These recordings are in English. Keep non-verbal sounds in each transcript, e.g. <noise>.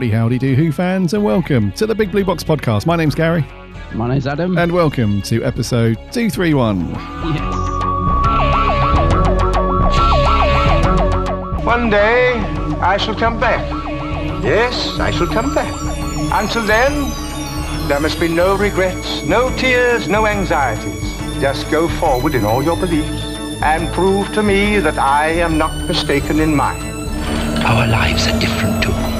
Howdy, howdy, do Who fans, and welcome to the Big Blue Box podcast. My name's Gary, My name's Adam. and welcome to episode 231. yes. One day I shall come back. Yes, I shall come back. Until then, there must be no regrets, no tears, no anxieties. Just go forward in all your beliefs and prove to me that I am not mistaken in mine. Our lives are different to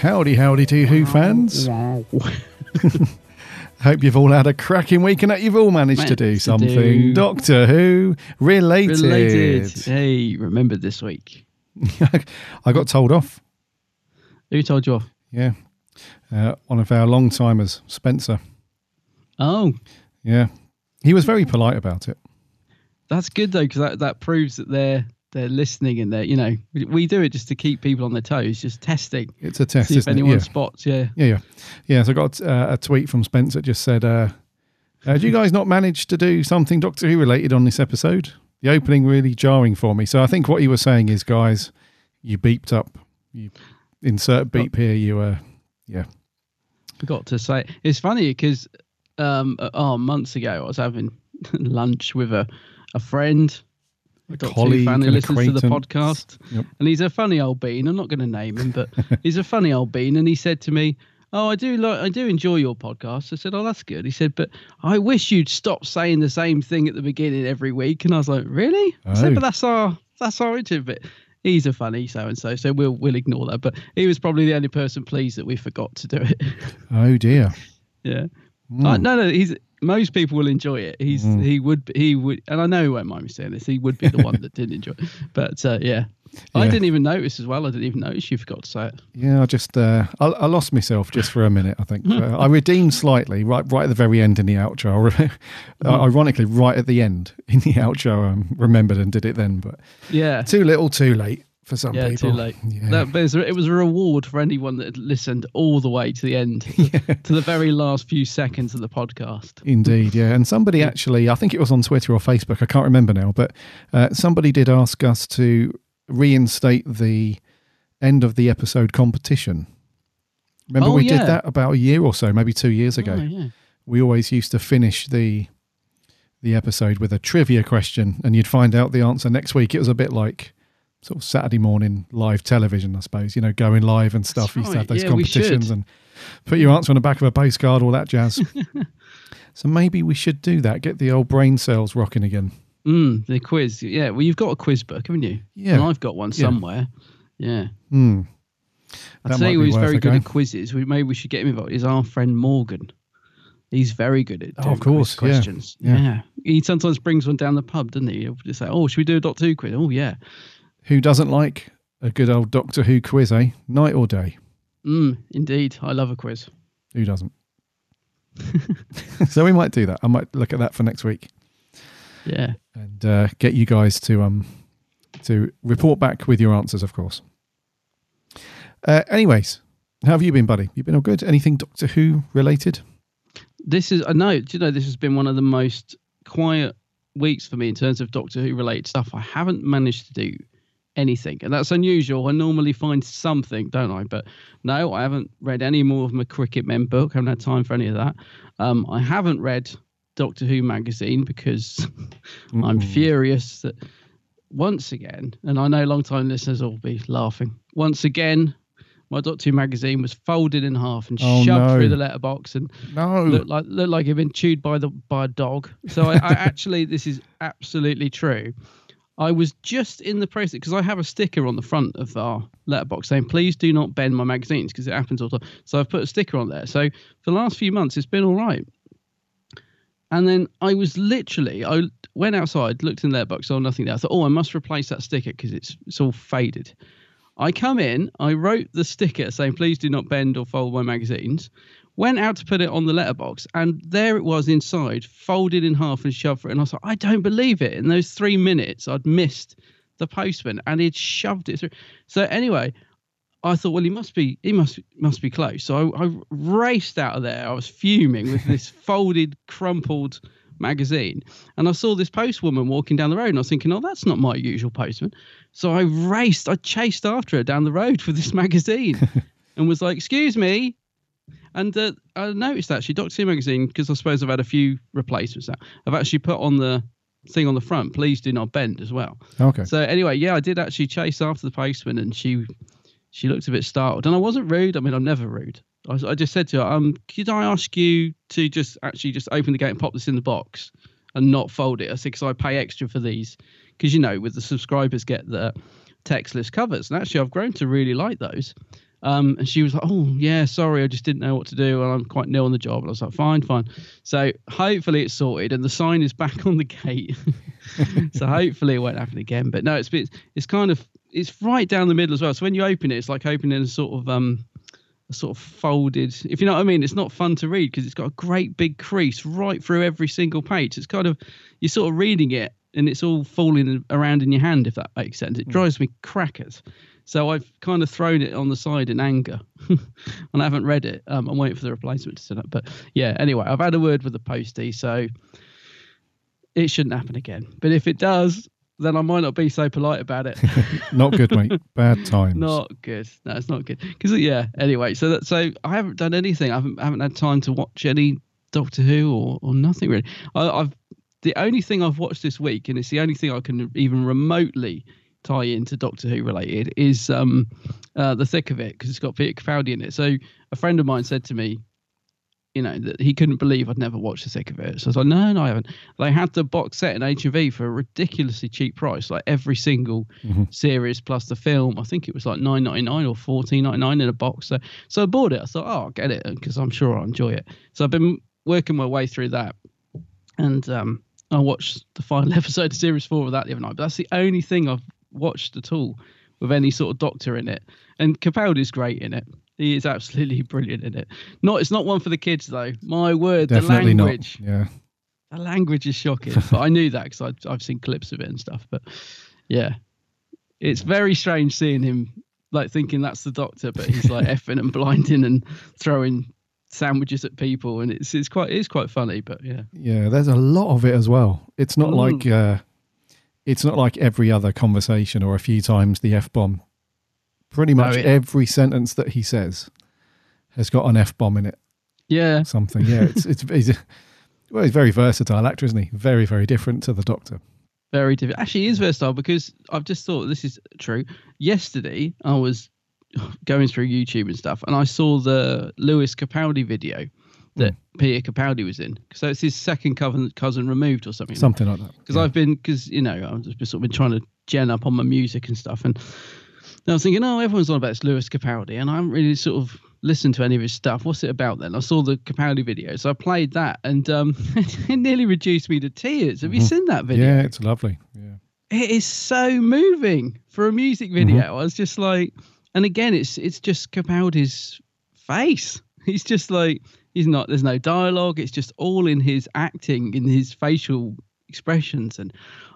Howdy, howdy, do Who fans. <laughs> Hope you've all had a cracking week and that you've all managed to Managed do to something do- Doctor Who related. Related. Hey, remembered this week. <laughs> I got told off. Who told you off? Yeah. Uh, one of our long timers, Spencer. Oh, Yeah. He was very polite about it. that's good though, because that, that proves that they're they're listening and they're you know we, we do it just to keep people on their toes, just testing. It's a test, See if anyone Yeah. spots. Yeah. Yeah, yeah, yeah. So I got uh, a tweet from Spencer that just said, uh, uh, "Do you guys not manage to do something Doctor Who related on this episode? The opening really jarring for me." So I think what he was saying is, guys, you beeped up. You insert beep here. You uh, yeah, Forgot to say. It's funny because um uh, oh months ago I was having <laughs> lunch with a a friend. A Doctor colleague, fan who listens to the podcast, Yep. and he's a funny old bean. I'm not going to name him, but <laughs> he's a funny old bean. And he said to me, "Oh, I do like, I do enjoy your podcast." I said, "Oh, that's good." He said, "But I wish you'd stop saying the same thing at the beginning every week." And I was like, "Really?" I Oh. said, "But that's our that's our bit." He's a funny so and so, so we'll we'll ignore that. But he was probably the only person pleased that we forgot to do it. <laughs> oh dear. yeah, Uh, no, no, he's most people will enjoy it. He's he would he would, and I know he won't mind me saying this. He would be the one that didn't enjoy. it. But uh, yeah. I didn't even notice as well. I didn't even notice you forgot to say it. Yeah, I just uh, I, I lost myself just for a minute. I think <laughs> uh, I redeemed slightly right right at the very end in the outro. uh, <laughs> ironically, right at the end in the outro, I um, remembered and did it then. But Yeah, too little, too late for some yeah, people. too late. Yeah. That, but it was a- it was a reward for anyone that listened all the way to the end, <laughs> to the very last few seconds of the podcast. Indeed, yeah. And somebody actually, I think it was on Twitter or Facebook, I can't remember now, but uh, somebody did ask us to reinstate the end of the episode competition. Remember, Oh, we yeah. did that about a year or so, maybe two years ago. Oh, yeah. We always used to finish the the episode with a trivia question, and you'd find out the answer next week. It was a bit like sort of Saturday morning live television, I suppose. You know, going live and stuff. We used to have those Yeah, competitions and put your answer on the back of a postcard, all that jazz. <laughs> so maybe we should do that. Get the old brain cells rocking again. Mm, the quiz. Yeah, well, you've got a quiz book, haven't you? Yeah. And I've got one somewhere. Yeah. Hmm. I'd say who's worth very good go. at quizzes. We, maybe we should get him involved. Is our friend Morgan. He's very good at Oh, of course, quiz yeah, questions. yeah. Yeah. He sometimes brings one down the pub, doesn't he? He'll just say, "Oh, should we do a Doctor Who quiz?" Oh, yeah. Who doesn't like a good old Doctor Who quiz, eh? Night or day? Mm, indeed, I love a quiz. Who doesn't? <laughs> so we might do that. I might look at that for next week Yeah. and uh, get you guys to um to report back with your answers, of course. Uh, anyways, how have you been, buddy? You been all good? Anything Doctor Who related? This is I know. Do you know this has been one of the most quiet weeks for me in terms of Doctor Who related stuff. I haven't managed to do anything, and that's unusual. I normally find something, don't I? But no, I haven't read any more of my Cricket Men book. I haven't had time for any of that. Um, I haven't read Doctor Who magazine because <laughs> I'm mm. furious that once again, and I know long time listeners will be laughing. Once again, my Doctor Who magazine was folded in half and Oh, shoved no. through the letterbox and No. looked like looked like it'd been chewed by the by a dog. So I, I actually this is absolutely true. I was just in the process because I have a sticker on the front of our letterbox saying, "Please do not bend my magazines" because it happens all the time. So I've put a sticker on there. So for the last few months, it's been all right. And then I was literally, I went outside, looked in the letterbox, saw nothing there. I thought, oh, I must replace that sticker because it's it's all faded. I come in, I wrote the sticker saying, please do not bend or fold my magazines. Went out to put it on the letterbox, and there it was inside, folded in half and shoved through. And I was like, I don't believe it. In those three minutes, I'd missed the postman and he'd shoved it through. So anyway, I thought, well, he must be, he must must be close. So I, I raced out of there. I was fuming with this <laughs> folded, crumpled magazine, and I saw this postwoman walking down the road, and I was thinking, oh, that's not my usual postman. So I raced, I chased after her down the road with this magazine, <laughs> and was like, excuse me. And uh, I noticed actually, Doctor Who magazine, because I suppose I've had a few replacements now. I've actually put on the thing on the front, please do not bend as well. Okay. So anyway, yeah, I did actually chase after the postman, and she she looked a bit startled. And I wasn't rude. I mean, I'm never rude. I, I just said to her, um, could I ask you to just actually just open the gate and pop this in the box and not fold it? I said, because I pay extra for these, because you know, with the subscribers get the textless covers, and actually I've grown to really like those. Um, and she was like, "Oh yeah, sorry, I just didn't know what to do, and I'm quite new on the job." And I was like, "Fine, fine." So hopefully it's sorted, and the sign is back <laughs> on the gate. <laughs> so hopefully it won't happen again. But no, it's it's kind of it's right down the middle as well. So when you open it, it's like opening a sort of um a sort of folded. If you know what I mean, it's not fun to read because it's got a great big crease right through every single page. It's kind of you're sort of reading it and it's all falling around in your hand. If that makes sense, it drives me crackers. So I've kind of thrown it on the side in anger, <laughs> and I haven't read it. Um, I'm waiting for the replacement to turn up. But yeah, anyway, I've had a word with the postie, so it shouldn't happen again. But if it does, then I might not be so polite about it. <laughs> Not good, mate. <laughs> Bad times. Not good. No, it's not good. Because yeah. Anyway, so that so I haven't done anything. I haven't, haven't had time to watch any Doctor Who or or nothing really. I, I've the only thing I've watched this week, and it's the only thing I can even remotely tie into Doctor Who related, is um uh, the thick of it because it's got Peter Capaldi in it. So a friend of mine said to me, you know, that he couldn't believe I'd never watched the thick of it. So I was like, no, no, I haven't. They had the box set in HMV for a ridiculously cheap price, like every single series plus the film. I think it was like nine ninety nine or fourteen ninety nine in a box. So, so I bought it. I thought, oh, I'll get it because I'm sure I'll enjoy it. So I've been working my way through that, and um, I watched the final <laughs> episode of series four of that the other night. But that's the only thing I've watched at all with any sort of doctor in it. And Capaldi's great in it. He is absolutely <laughs> brilliant in it. Not, it's not one for the kids though. My word, Definitely the not. language. Yeah. The language is shocking, <laughs> but I knew that because I've, I've seen clips of it and stuff. But yeah, it's very strange seeing him like thinking that's the doctor, but he's like <laughs> effing and blinding and throwing sandwiches at people, and it's it's quite it's quite funny. But yeah, Yeah, there's a lot of it as well. It's not Mm. like uh, it's not like every other conversation or a few times the f bomb. Pretty No, much it- every sentence that he says has got an f bomb in it. yeah, Something. Yeah, it's it's, <laughs> it's well, he's a very versatile actor, isn't he? Very very different to the Doctor. very different. Actually, he is versatile because I've just thought this is true. Yesterday, I was going through YouTube and stuff, and I saw the Lewis Capaldi video that hmm. Peter Capaldi was in. So it's his second cousin, cousin removed or something. Something like that. Because I've been, because you know, I've just been sort of been trying to gen up on my music and stuff, and I was thinking, oh, everyone's on about this Lewis Capaldi, and I haven't really sort of listened to any of his stuff. What's it about then? I saw the Capaldi video, so I played that, and um, <laughs> it nearly reduced me to tears. Have you seen that video? Yeah, it's lovely. Yeah. it is so moving for a music video. I was just like, and again, it's it's just Capaldi's face. <laughs> he's just like he's not. There's no dialogue. It's just all in his acting, in his facial expressions, and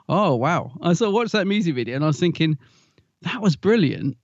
oh wow! I saw watched that music video and I was thinking that was brilliant.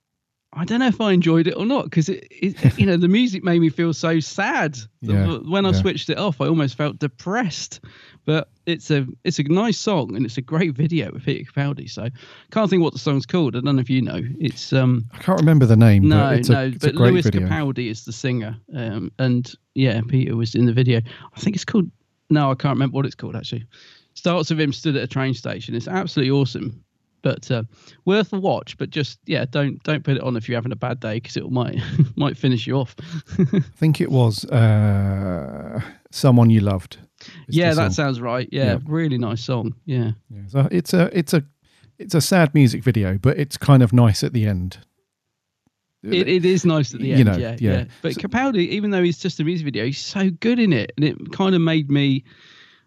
I don't know if I enjoyed it or not because it, it <laughs> you know, the music made me feel so sad. Yeah, when I yeah. switched it off, I almost felt depressed. But it's a it's a nice song and it's a great video with Peter Capaldi. So can't think what the song's called. I don't know if you know. It's um I can't remember the name. no but no, a but great Lewis video. Capaldi is the singer. Um and yeah, Peter was in the video. I think it's called. No, I can't remember what it's called actually. Starts with him stood at a train station. It's absolutely awesome. But uh, worth a watch, but just yeah, don't don't put it on if you're having a bad day because it might <laughs> might finish you off. <laughs> I think it was uh, someone you loved. yeah, that sounds right. Yeah, Yeah. really nice song. Yeah. Yeah, so it's a it's a it's a sad music video, but it's kind of nice at the end. It, it is nice at the end, You know, yeah, yeah. yeah. But Capaldi, even though he's just a music video, he's so good in it, and it kind of made me,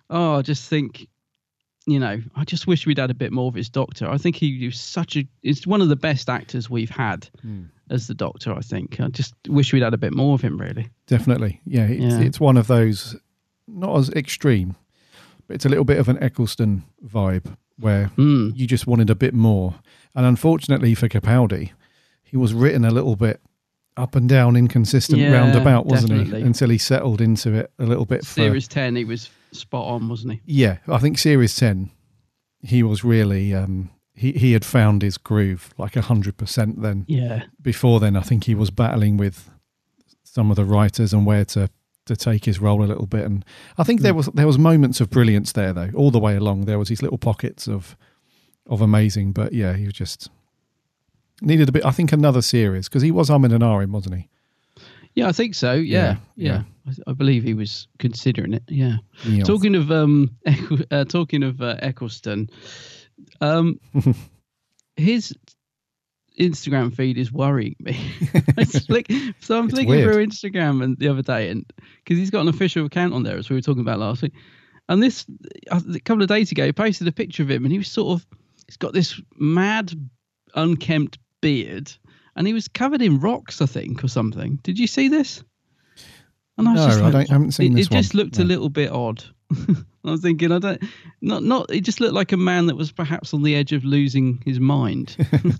oh, just think, you know, I just wish we'd had a bit more of his Doctor. I think he was such a, it's one of the best actors we've had Hmm. as the Doctor. I think I just wish we'd had a bit more of him, really. Definitely, yeah. It's, Yeah. it's one of those, not as extreme, but it's a little bit of an Eccleston vibe where Hmm. you just wanted a bit more. And unfortunately for Capaldi, he was written a little bit up and down, inconsistent, Yeah, roundabout, wasn't definitely. he? Until he settled into it a little bit. for- Series ten, he was spot on, wasn't he? Yeah, I think Series 10, he was really, um, he, he had found his groove like 100% then. Yeah. Before then, I think he was battling with some of the writers and where to, to take his role a little bit. And I think there was there was moments of brilliance there, though, all the way along. There was these little pockets of of amazing, but yeah, he was just needed a bit. I think another series because he was umming and ahhing, wasn't he? Yeah, I think so. Yeah, Yeah, yeah. I, I believe he was considering it. Yeah. Talking of um, <laughs> uh, talking of uh, Eccleston, um, <laughs> his Instagram feed is worrying me. <laughs> Flick, so I'm It's flicking weird. through Instagram and the other day, and because he's got an official account on there, as we were talking about last week, and this uh, a couple of days ago, he posted a picture of him, and he was sort of he's got this mad, unkempt beard, and he was covered in rocks, I think, or something. Did you see this? And No, I don't- I haven't seen it, this It just one, looked a little bit odd. <laughs> I was thinking, I don't, not, not. It just looked like a man that was perhaps on the edge of losing his mind. <laughs>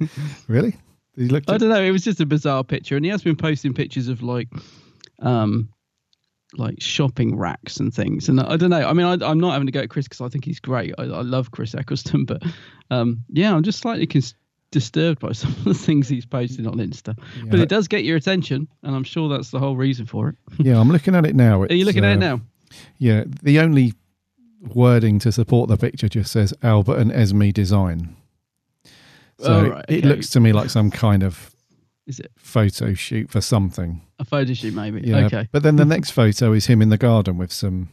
<laughs> Really? He looked. I don't know. It was just a bizarre picture, and he has been posting pictures of like, um, like shopping racks and things. And I don't know. I mean, I, I'm not having to go at Chris because I think he's great. I, I love Chris Eccleston, but um, yeah, I'm just slightly cons- disturbed by <laughs> some of the things he's posting on Insta. But it does get your attention, and I'm sure that's the whole reason for it. <laughs> yeah, I'm looking at it now. Are you It's, looking at it uh, now? Yeah, the only wording to support the picture just says Albert and Esme design. So Oh, right, it looks to me like some kind of Is it photo shoot for something. a photo shoot? Maybe. Yeah. Okay. But then the next photo is him in the garden with some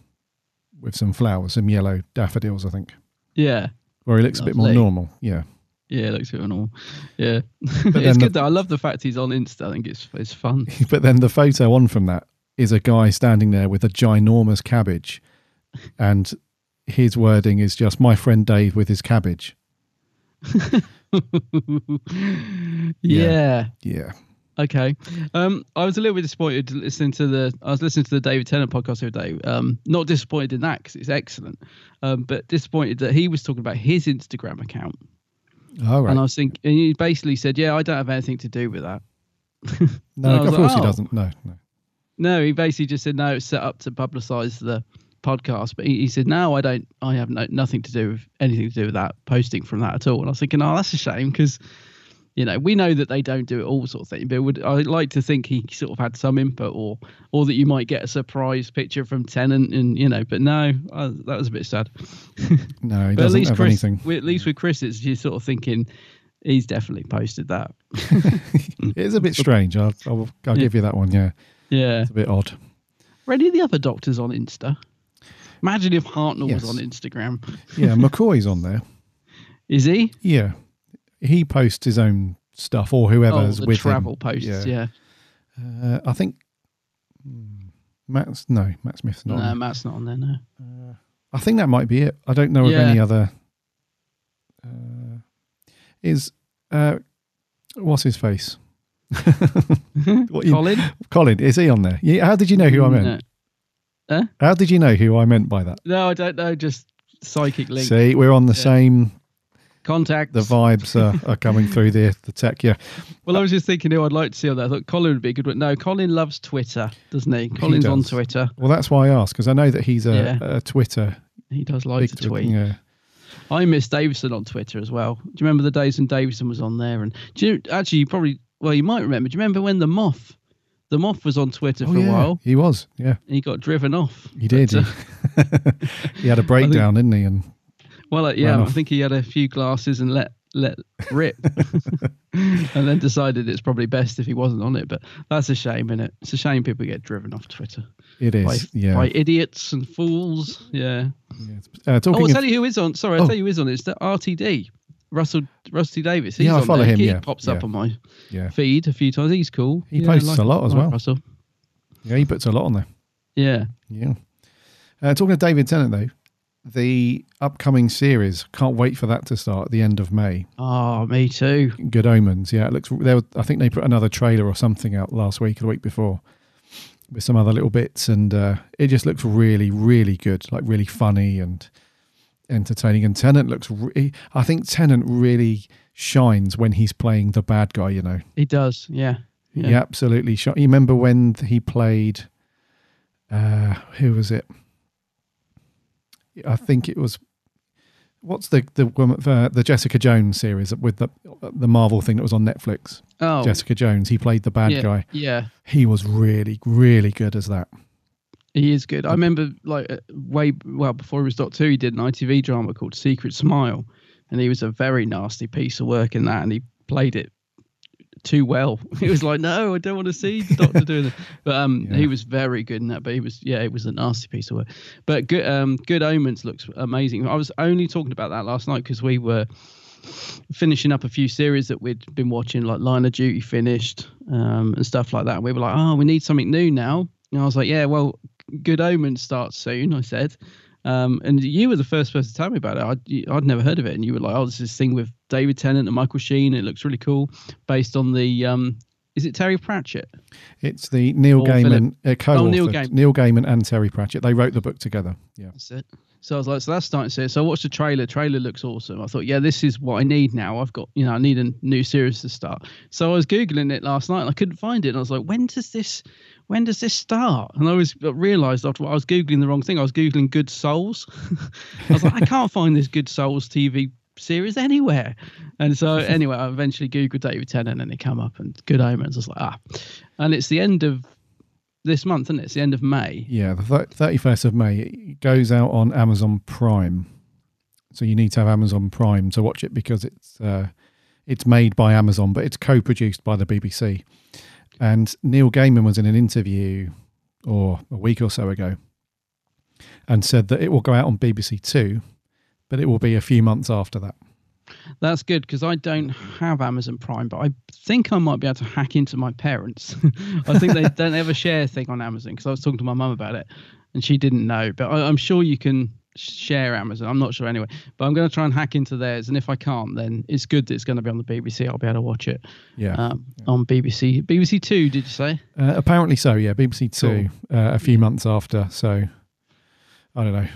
with some flowers, some yellow daffodils, I think. Yeah. Where he looks a bit more normal. Yeah. Yeah, it looks a bit normal. Yeah, <laughs> then it's the- good though. I love the fact he's on Insta. I think it's it's fun. <laughs> but then the photo on from that is a guy standing there with a ginormous cabbage and his wording is just my friend Dave with his cabbage. <laughs> yeah. Yeah. Okay. Um, I was a little bit disappointed listening to the. I was listening to the David Tennant podcast the other day. Um, not disappointed in that because it's excellent, um, but disappointed that he was talking about his Instagram account. All right. And I was thinking, and he basically said, "Yeah, I don't have anything to do with that." no, of was course like, he "Oh." doesn't. No, no. No, he basically just said no. It's set up to publicise the podcast, but he, he said no, I don't. I have no nothing to do with anything to do with that posting from that at all. And I was thinking, oh, that's a shame because you know we know that they don't do it all sort of thing. But would I like to think he sort of had some input, or or that you might get a surprise picture from Tennant, and you know. But no, I, that was a bit sad. <laughs> No, he but at doesn't least have Chris, anything. with- at least with Chris, it's you're sort of thinking he's definitely posted that. <laughs> It is a bit strange. I'll, I'll, I'll Yeah. give you that one. Yeah. Yeah. It's a bit odd. Are any of the other doctors on Insta? Imagine if Hartnell Yes. was on Instagram. Yeah, <laughs> McCoy's on there. Is he? Yeah. He posts his own stuff or whoever's oh, the with travel him. posts. Yeah. Uh, I think hmm, Matt's no, Matt Smith's not. No, on. Matt's not on there. No. I think that might be it. I don't know of Yeah. any other. Uh, is uh, what's his face? <laughs> What you- Colin? Colin, is he on there? Yeah, how did you know who I meant? Huh? How did you know who I meant by that? No, I don't know. Just psychic link. See, we're on the Yeah. same. Contact. The vibes are, are coming through the the tech. Yeah, Well, I was just thinking who I'd like to see on there. I thought Colin would be a good one. No, Colin loves Twitter, doesn't he? Colin's on does. Twitter. Well, that's why I asked because I know that he's a, Yeah. a Twitter. He does like to Twitter- tweet. Yeah. I miss Davison on Twitter as well. Do you remember the days when Davison was on there? And do you, actually, you probably well, you might remember. Do you remember when the Moff, the Moff was on Twitter Oh, for yeah, a while? He was. Yeah, And he got driven off. he did. But, uh, <laughs> he had a breakdown, <laughs> didn't he? And well, uh, yeah, I think he had a few glasses and let let rip, <laughs> and then decided it's probably best if he wasn't on it. But that's a shame, isn't it? It's a shame people get driven off Twitter. it is. by, yeah. by idiots and fools. Yeah. Uh, Oh, I'll of- tell you who is on. Sorry, I'll Oh. tell you who is on. It's the RTD, Russell Rusty Davies. He's Yeah, I follow there. him, He yeah, pops up on my Yeah. feed a few times. He's cool. He Yeah, posts like- a lot as well. Russell. Yeah, he puts a lot on there. Yeah. Yeah. Uh, talking to David Tennant though, the upcoming series can't wait for that to start at the end of May. Oh, me too. Good Omens. Yeah, it looks. There, were- I think they put another trailer or something out last week or the week before with some other little bits, and uh, it just looks really, really good. Like really funny and entertaining. And Tennant looks. Re- I think Tennant really shines when he's playing the bad guy. You know. He does. Yeah. He absolutely shot. You remember when he played? Uh, who was it? I think it was. What's the the uh, the Jessica Jones series with the the Marvel thing that was on Netflix? Oh. Jessica Jones. He played the bad Yeah, guy. yeah. he was really really good as that. He is good. I remember like uh, way well before he was Doctor Who, he did an ITV drama called Secret Smile, and he was a very nasty piece of work in that, and he played it too well. <laughs> He was like, "No, I don't want to see the Doctor doing it." <laughs> But um, he was very good in that. But he was, yeah, it was a nasty piece of work. But good, um, Good Omens looks amazing. I was only talking about that last night because we were finishing up a few series that we'd been watching, like Line of Duty finished um, and stuff like that. And we were like, "Oh, we need something new now." And I was like, "Yeah, well, Good Omens starts soon." I said. Um, and you were the first person to tell me about it. I'd, I'd never heard of it, and you were like, "Oh, this is this thing with David Tennant and Michael Sheen. It looks really cool, based on the um, is it Terry Pratchett? It's the Neil Or Gaiman uh, co-authored. Oh, Neil Gaiman. Neil Gaiman and Terry Pratchett. They wrote the book together. Yeah. That's it. So I was like, so that's starting to see. So I watched the trailer. Trailer looks awesome. I thought, yeah, this is what I need now. I've got, you know, I need a new series to start. So I was googling it last night and I couldn't find it. And I was like, when does this, when does this start? And I was realised after I was googling the wrong thing. I was googling Good Souls. <laughs> I was like, I can't find this Good Souls TV series anywhere. And so <laughs> anyway, I eventually googled David Tennant and it came up and Good Omens. I was like, ah, and it's the end of this month, isn't it? It's the end of May. Yeah, the thirty first of May. It goes out on Amazon Prime, so you need to have Amazon Prime to watch it because it's uh, it's made by Amazon, but it's co-produced by the BBC. And Neil Gaiman was in an interview, or a week or so ago, and said that it will go out on BBC Two, but it will be a few months after that. That's good because I don't have Amazon Prime, but I think I might be able to hack into my parents. <laughs> I think they don't ever share a thing on Amazon because I was talking to my mum about it and she didn't know. But I, I'm sure you can share Amazon. I'm not sure anyway, but I'm going to try and hack into theirs. And if I can't, then it's good that it's going to be on the BBC. I'll be able to watch it. Yeah. Um, On BBC. BBC Two, did you say? Uh, apparently so, yeah. BBC Two, uh, a few months after. So I don't know,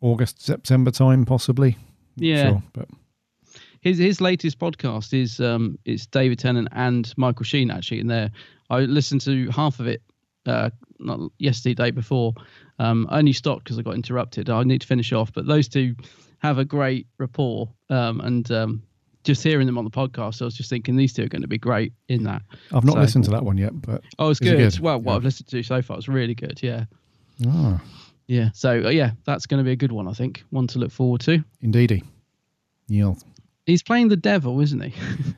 August, September time, possibly. Yeah. sure, but his his latest podcast is um it's David Tennant and Michael Sheen actually in there. I listened to half of it uh not yesterday day before. Um I only stopped because I got interrupted. I need to finish off, but those two have a great rapport. Um and um just hearing them on the podcast, I was just thinking these two are going to be great in that. I've not So- listened to that one yet. But Oh, it's is it good. Well, what I've listened to so far is really good. Yeah, Ah, yeah. So uh, yeah, that's going to be a good one. I think one to look forward to. indeedy. Neil. He's playing the devil, isn't he? <laughs>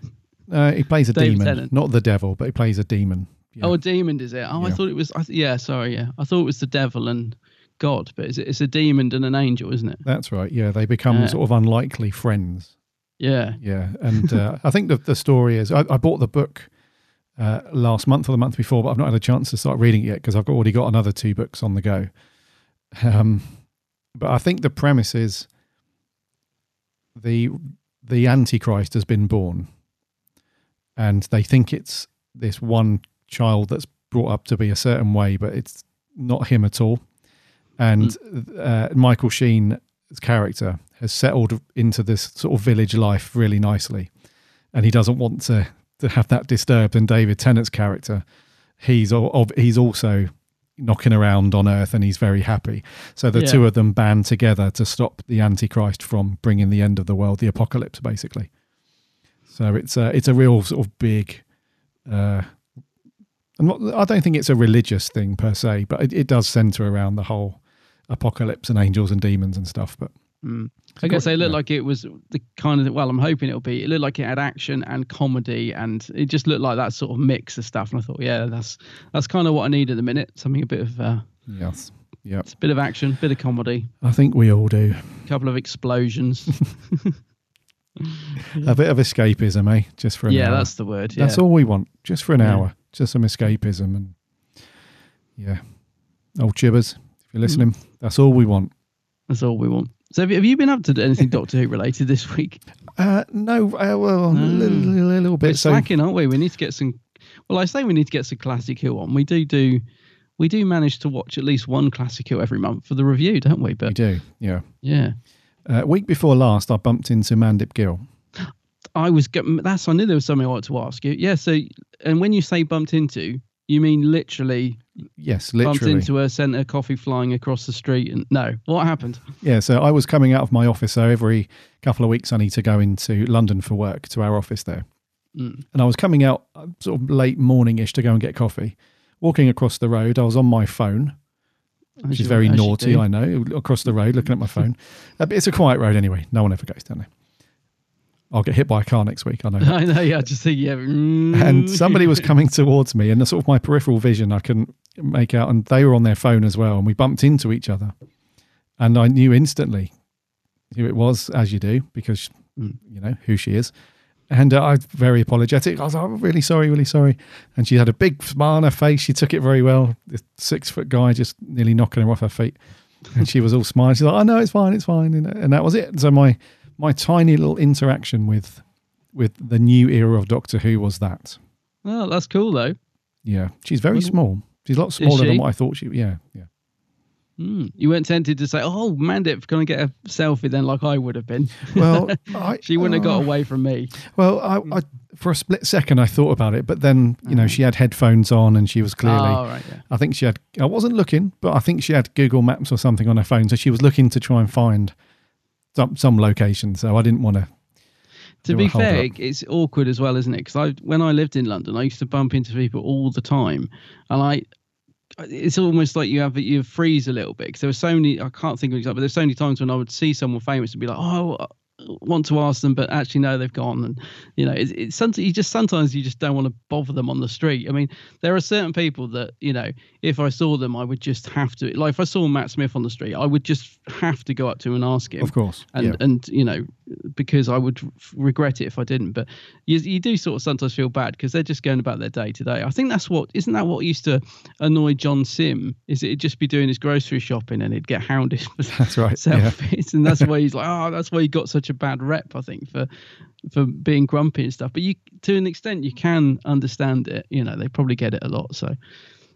Uh, he plays a David demon, Tennant. not the devil, but he plays a demon. Oh, a demon is it? Oh, I thought it was. I th- yeah, sorry. Yeah, I thought it was the devil and God, but it's, it's a demon and an angel, isn't it? That's right. Yeah, they become Yeah. sort of unlikely friends. Yeah. Yeah, and uh, I think the the story is I, I bought the book uh, last month or the month before, but I've not had a chance to start reading it yet because I've already got another two books on the go. Um, but I think the premise is the the Antichrist has been born, and they think it's this one child that's brought up to be a certain way, but it's not him at all. And uh, Michael Sheen's character has settled into this sort of village life really nicely, and he doesn't want to to have that disturbed. And David Tennant's character, he's of he's also knocking around on Earth, and he's very happy. So the Yeah. two of them band together to stop the Antichrist from bringing the end of the world, the apocalypse, basically. So it's a it's a real sort of big. Uh, not, I don't think it's a religious thing per se, but it, it does center around the whole apocalypse and angels and demons and stuff. But Mm. I guess it looked like it was the kind of well, I'm hoping it'll be. It looked like it had action and comedy, and it just looked like that sort of mix of stuff. And I thought, yeah, that's that's kind of what I need at the minute. Something a bit of uh, yes, yeah, it's a bit of action, bit of comedy, I think we all do a couple of explosions. <laughs> <laughs> a bit of escapism, eh? Just for an Yeah, hour. that's the word, Yeah. That's all we want, just for an Yeah. hour, just some escapism and yeah, old chibbers. If you're listening, that's all we want. That's all we want. So have you, have you been up to anything <laughs> Doctor Who related this week? Uh, no, uh, well, a little, a little bit. We're So slacking, aren't we? We need to get some. Well, I say we need to get some classic Who on. We do do. We do manage to watch at least one classic Who every month for the review, don't we? But we do, yeah. yeah. Uh, week before last, I bumped into Mandip Gill. I was that's I knew there was something I wanted to ask you. Yeah, so and when you say bumped into, you mean literally Yes, literally. bumped into her, sent her coffee flying across the street and no. What happened? Yeah, so I was coming out of my office. So every couple of weeks, I need to go into London for work to our office there. Mm. And I was coming out uh, sort of late morning-ish to go and get coffee. Walking across the road, I was on my phone, which is very naughty. I know. Across the road, looking at my phone. <laughs> Uh, but it's a quiet road anyway. No one ever goes down there. I'll get hit by a car next week. I know. <laughs> I know, yeah, I just think yeah. mm. and somebody was <laughs> coming towards me, and the sort of my peripheral vision I couldn't make out, and they were on their phone as well, and we bumped into each other, and I knew instantly who it was, as you do, because you know who she is. And uh, I was very apologetic. I was like, I'm really sorry, really sorry. And she had a big smile on her face. She took it very well. This six foot guy just nearly knocking her off her feet. And she was all smiling. She's like, oh, no, it's fine, it's fine. And, and that was it. So my my tiny little interaction with with the new era of Doctor Who was that. Oh, that's cool though. Yeah, she's very Was- small. She's a lot smaller than what I thought she. Yeah, yeah. Mm. You weren't tempted to say, "Oh, Mandip, can I get a selfie?" Then, like I would have been. Well, <laughs> I- she wouldn't have got uh, away from me. Well, I, I for a split second I thought about it, but then you know she had headphones on and she was clearly. Oh, right, yeah. I think she had. I wasn't looking, but I think she had Google Maps or something on her phone, so she was looking to try and find some some location. So I didn't want to. To be fair, it's awkward as well, isn't it? Because I, when I lived in London, I used to bump into people all the time, and I, it's almost like you have you freeze a little bit because there were so many. I can't think of example, but there's so many times when I would see someone famous and be like, oh. Want to ask them, but actually no, they've gone, and you know, it's, it's sometimes you just sometimes you just don't want to bother them on the street. I mean, there are certain people that you know, if I saw them, I would just have to. Like if I saw Matt Smith on the street, I would just have to go up to him and ask him. Of course, and yeah. and you know because I would regret it if I didn't. But you, you do sort of sometimes feel bad because they're just going about their day to day. I think that's what isn't that what used to annoy John Simm? Is it he'd just be doing his grocery shopping and he'd get hounded for That's right, <laughs> yeah. selfies, and that's <laughs> why he's like, oh, that's why he got such a bad rep. I think for for being grumpy and stuff. But you, to an extent, you can understand it. You know, they probably get it a lot. So.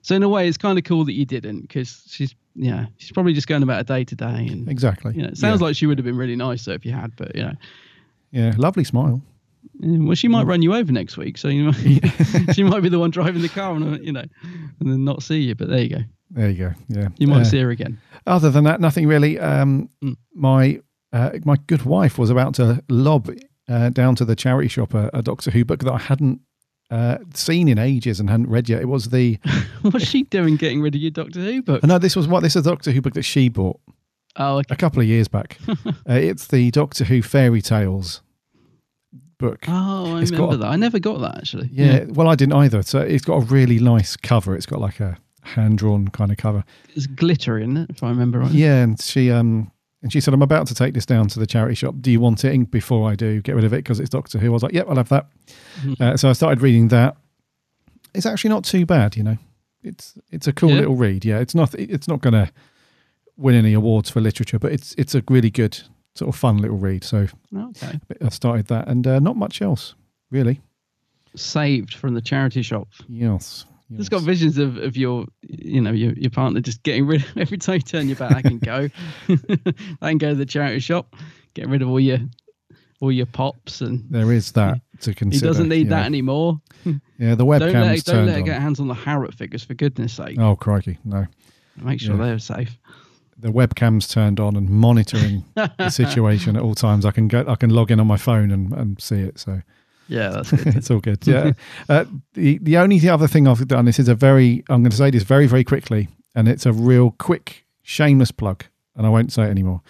So in a way, it's kind of cool that you didn't, because she's yeah, she's probably just going about a day to day, and Exactly. you know, it sounds Yeah. like she would have been really nice though if you had, but you know, Yeah, lovely smile. yeah, well, she might run you over next week, so you might, <laughs> she might be the one driving the car, and you know, and then not see you. But there you go, There you go. Yeah, you might Uh, see her again. Other than that, nothing really. Um, Mm. My uh, my good wife was about to lob uh, down to the charity shop a, a Doctor Who book that I hadn't uh, seen in ages and hadn't read yet. It was the <laughs> What's she doing, getting rid of your Doctor Who book? no, this was what this is a Doctor Who book that she bought Oh, okay. a couple of years back. <laughs> uh, it's the Doctor Who fairy tales book. Oh, I It's remember a- that. I never got that actually. Yeah, well, I didn't either. So it's got a really nice cover. It's got like a hand drawn kind of cover. it's glittery, isn't it? If I remember right. Yeah, and she um and she said, "I'm about to take this down to the charity shop. Do you want it?" Before I do, get rid of it because it's Doctor Who. I was like, "Yep, I'll have that." Mhm. Uh, so I started reading that. It's actually not too bad, you know. It's it's a cool Yeah. little read. Yeah, it's not it's not going to win any awards for literature, but it's it's a really good sort of fun little read. So Okay. I started that, and uh, not much else really. saved from the charity shop. Yes. Just got visions of, of your, you know, your, your partner just getting rid of <laughs> every time you turn your back. I can go, <laughs> I can go to the charity shop, get rid of all your all your pops, and There is that to consider. he doesn't need yeah. that anymore. <laughs> Yeah, the don't let don't let on. get hands on the Harrod figures for goodness sake. Oh crikey, no. Make sure yeah. they're safe. The webcam's turned on and monitoring the situation at all times. I can get, I can log in on my phone and, and see it. So Yeah, that's good. <laughs> it's all good. Yeah. uh, the the only other thing I've done. This is a very. I'm going to say this very very quickly, and it's a real quick shameless plug, and I won't say it anymore.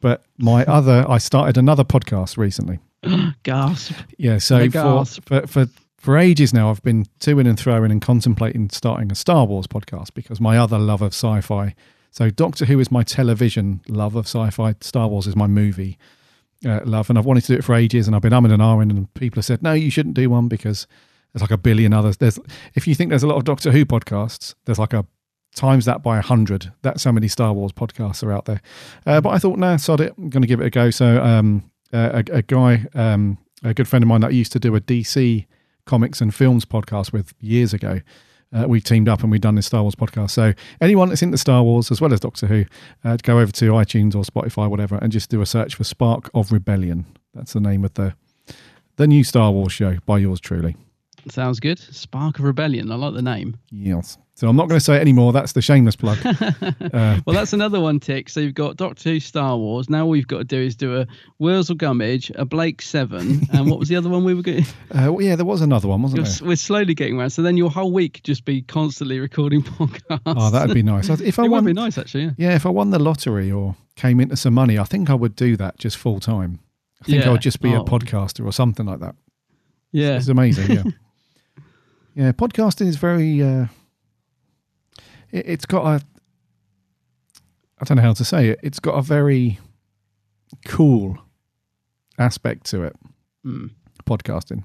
But my <laughs> other, I started another podcast recently. <gasps> Gasp. Yeah, so The for, gasp. for for for ages now, I've been to and throwing and contemplating starting a Star Wars podcast because my other love of sci-fi. So Doctor Who is my television love of sci-fi. Star Wars is my movie uh, love, and I've wanted to do it for ages. And I've been umming and ahhing, and people have said, "No, you shouldn't do one because there's like a billion others." There's if you think there's a lot of Doctor Who podcasts, there's like a times that by a hundred. That's how many Star Wars podcasts are out there. Uh, but I thought, nah, sod it. I'm going to give it a go. So um, a, a guy, um, a good friend of mine that used to do a DC comics and films podcast with years ago. Uh, we teamed up and we've done this Star Wars podcast. So anyone that's into Star Wars as well as Doctor Who, uh, go over to iTunes or Spotify, whatever, and just do a search for Spark of Rebellion. That's the name of the the new Star Wars show by yours truly. Sounds good. Spark of Rebellion. I like the name. Yes. So I'm not going to say it anymore. That's the shameless plug. <laughs> Uh, Well, that's another one tick. So you've got Doctor Who, Star Wars. Now all we've got to do is do a Wurzel Gummidge, a Blake Seven, and what was the other one we were going? <laughs> uh, well, yeah, there was another one, wasn't We're, there? we're slowly getting around. So then your whole week just be constantly recording <laughs> podcasts. Oh, that'd be nice. If I it won, would be nice actually. Yeah. Yeah, if I won the lottery or came into some money, I think I would do that just full time. I think I would just be a Oh. podcaster or something like that. Yeah. It's amazing. Yeah. Yeah. Podcasting is very, uh, it, it's got a, I don't know how to say it. It's got a very cool aspect to it. Mm. Podcasting.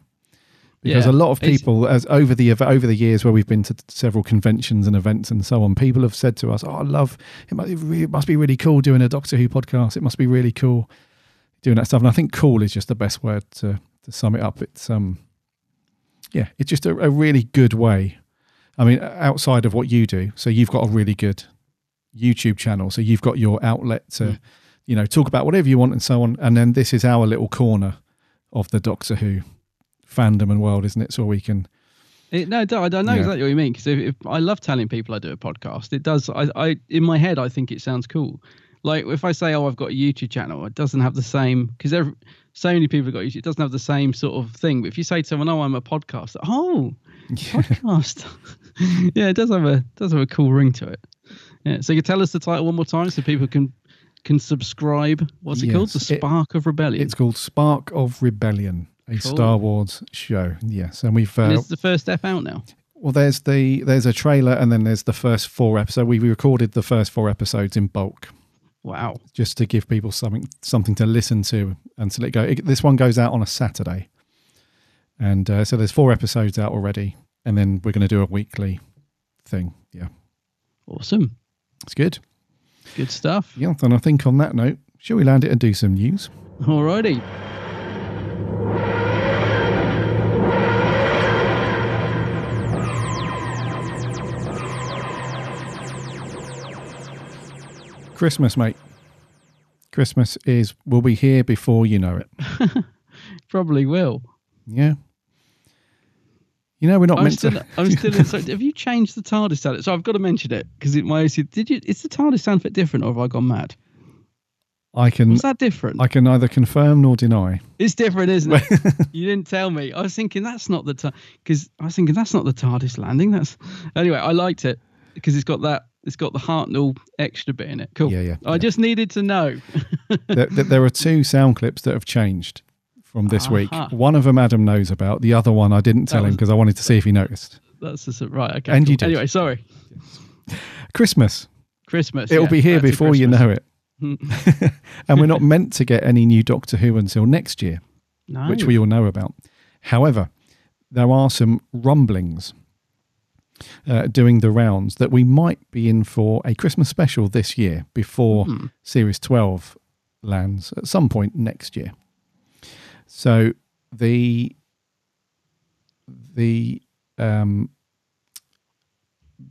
Because Yeah. a lot of people, as over the over the years where we've been to several conventions and events and so on, people have said to us, "Oh, I love it. Must be really, it must be really cool doing a Doctor Who podcast. It must be really cool doing that stuff." And I think "cool" is just the best word to to sum it up. It's um, yeah, it's just a, a really good way. I mean, outside of what you do, so you've got a really good YouTube channel, so you've got your outlet to, mm. you know, talk about whatever you want and so on. And then this is our little corner of the Doctor Who fandom and world, isn't it? So we can It, no, I don't- I don't know Yeah. exactly what you mean because if, if I love telling people I do a podcast, it does. I, I in my head, I think it sounds cool. Like if I say, "Oh, I've got a YouTube channel," it doesn't have the same because so many people have got YouTube. It doesn't have the same sort of thing. But if you say to someone, "Oh, I'm a podcaster," oh, <laughs> podcast, <laughs> yeah, it does have a does have a cool ring to it. Yeah. So you can tell us the title one more time so people can can subscribe. What's it called? The Yes, it- Spark of Rebellion. It's called Spark of Rebellion, a Cool. Star Wars show. Yes, and we've And uh, is the first step out now? well, there's the there's a trailer, and then there's the first four episodes. We recorded the first four episodes in bulk, Wow. just to give people something something to listen to and to let go. It, this one goes out on a Saturday, and uh, so there's four episodes out already, and then we're going to do a weekly thing. Yeah, Awesome. it's good. Good stuff. Yeah, and I think on that note, shall we land it and do some news? Alrighty. Christmas, mate. Christmas is will be here before you know it. <laughs> Probably will. Yeah. You know we're not I'm meant still, to. I'm <laughs> still. in- so have you changed the TARDIS sound? So I've got to mention it because it my Did you? Is the TARDIS sound a bit different, or have I gone mad? I can. Was that different? I can neither confirm nor deny. It's different, isn't it? <laughs> you didn't tell me. I was thinking that's not the because I was thinking that's not the TARDIS landing. That's anyway. I liked it because it's got that. It's got the Hartnell extra bit in it. Cool. Yeah, yeah, I just needed to know. <laughs> there, there- are two sound clips that have changed from this week. One of them Adam knows about. The other one I didn't tell That him because I wanted to see if he noticed. That's just right. Okay. And cool. you did. Anyway, sorry. Christmas. Christmas. It'll yeah, be here before you know it. Hmm. <laughs> and we're not meant to get any new Doctor Who until next year, No. which we all know about. However, there are some rumblings uh, doing the rounds that we might be in for a Christmas special this year before Hmm. Series 12 lands at some point next year. So the the um,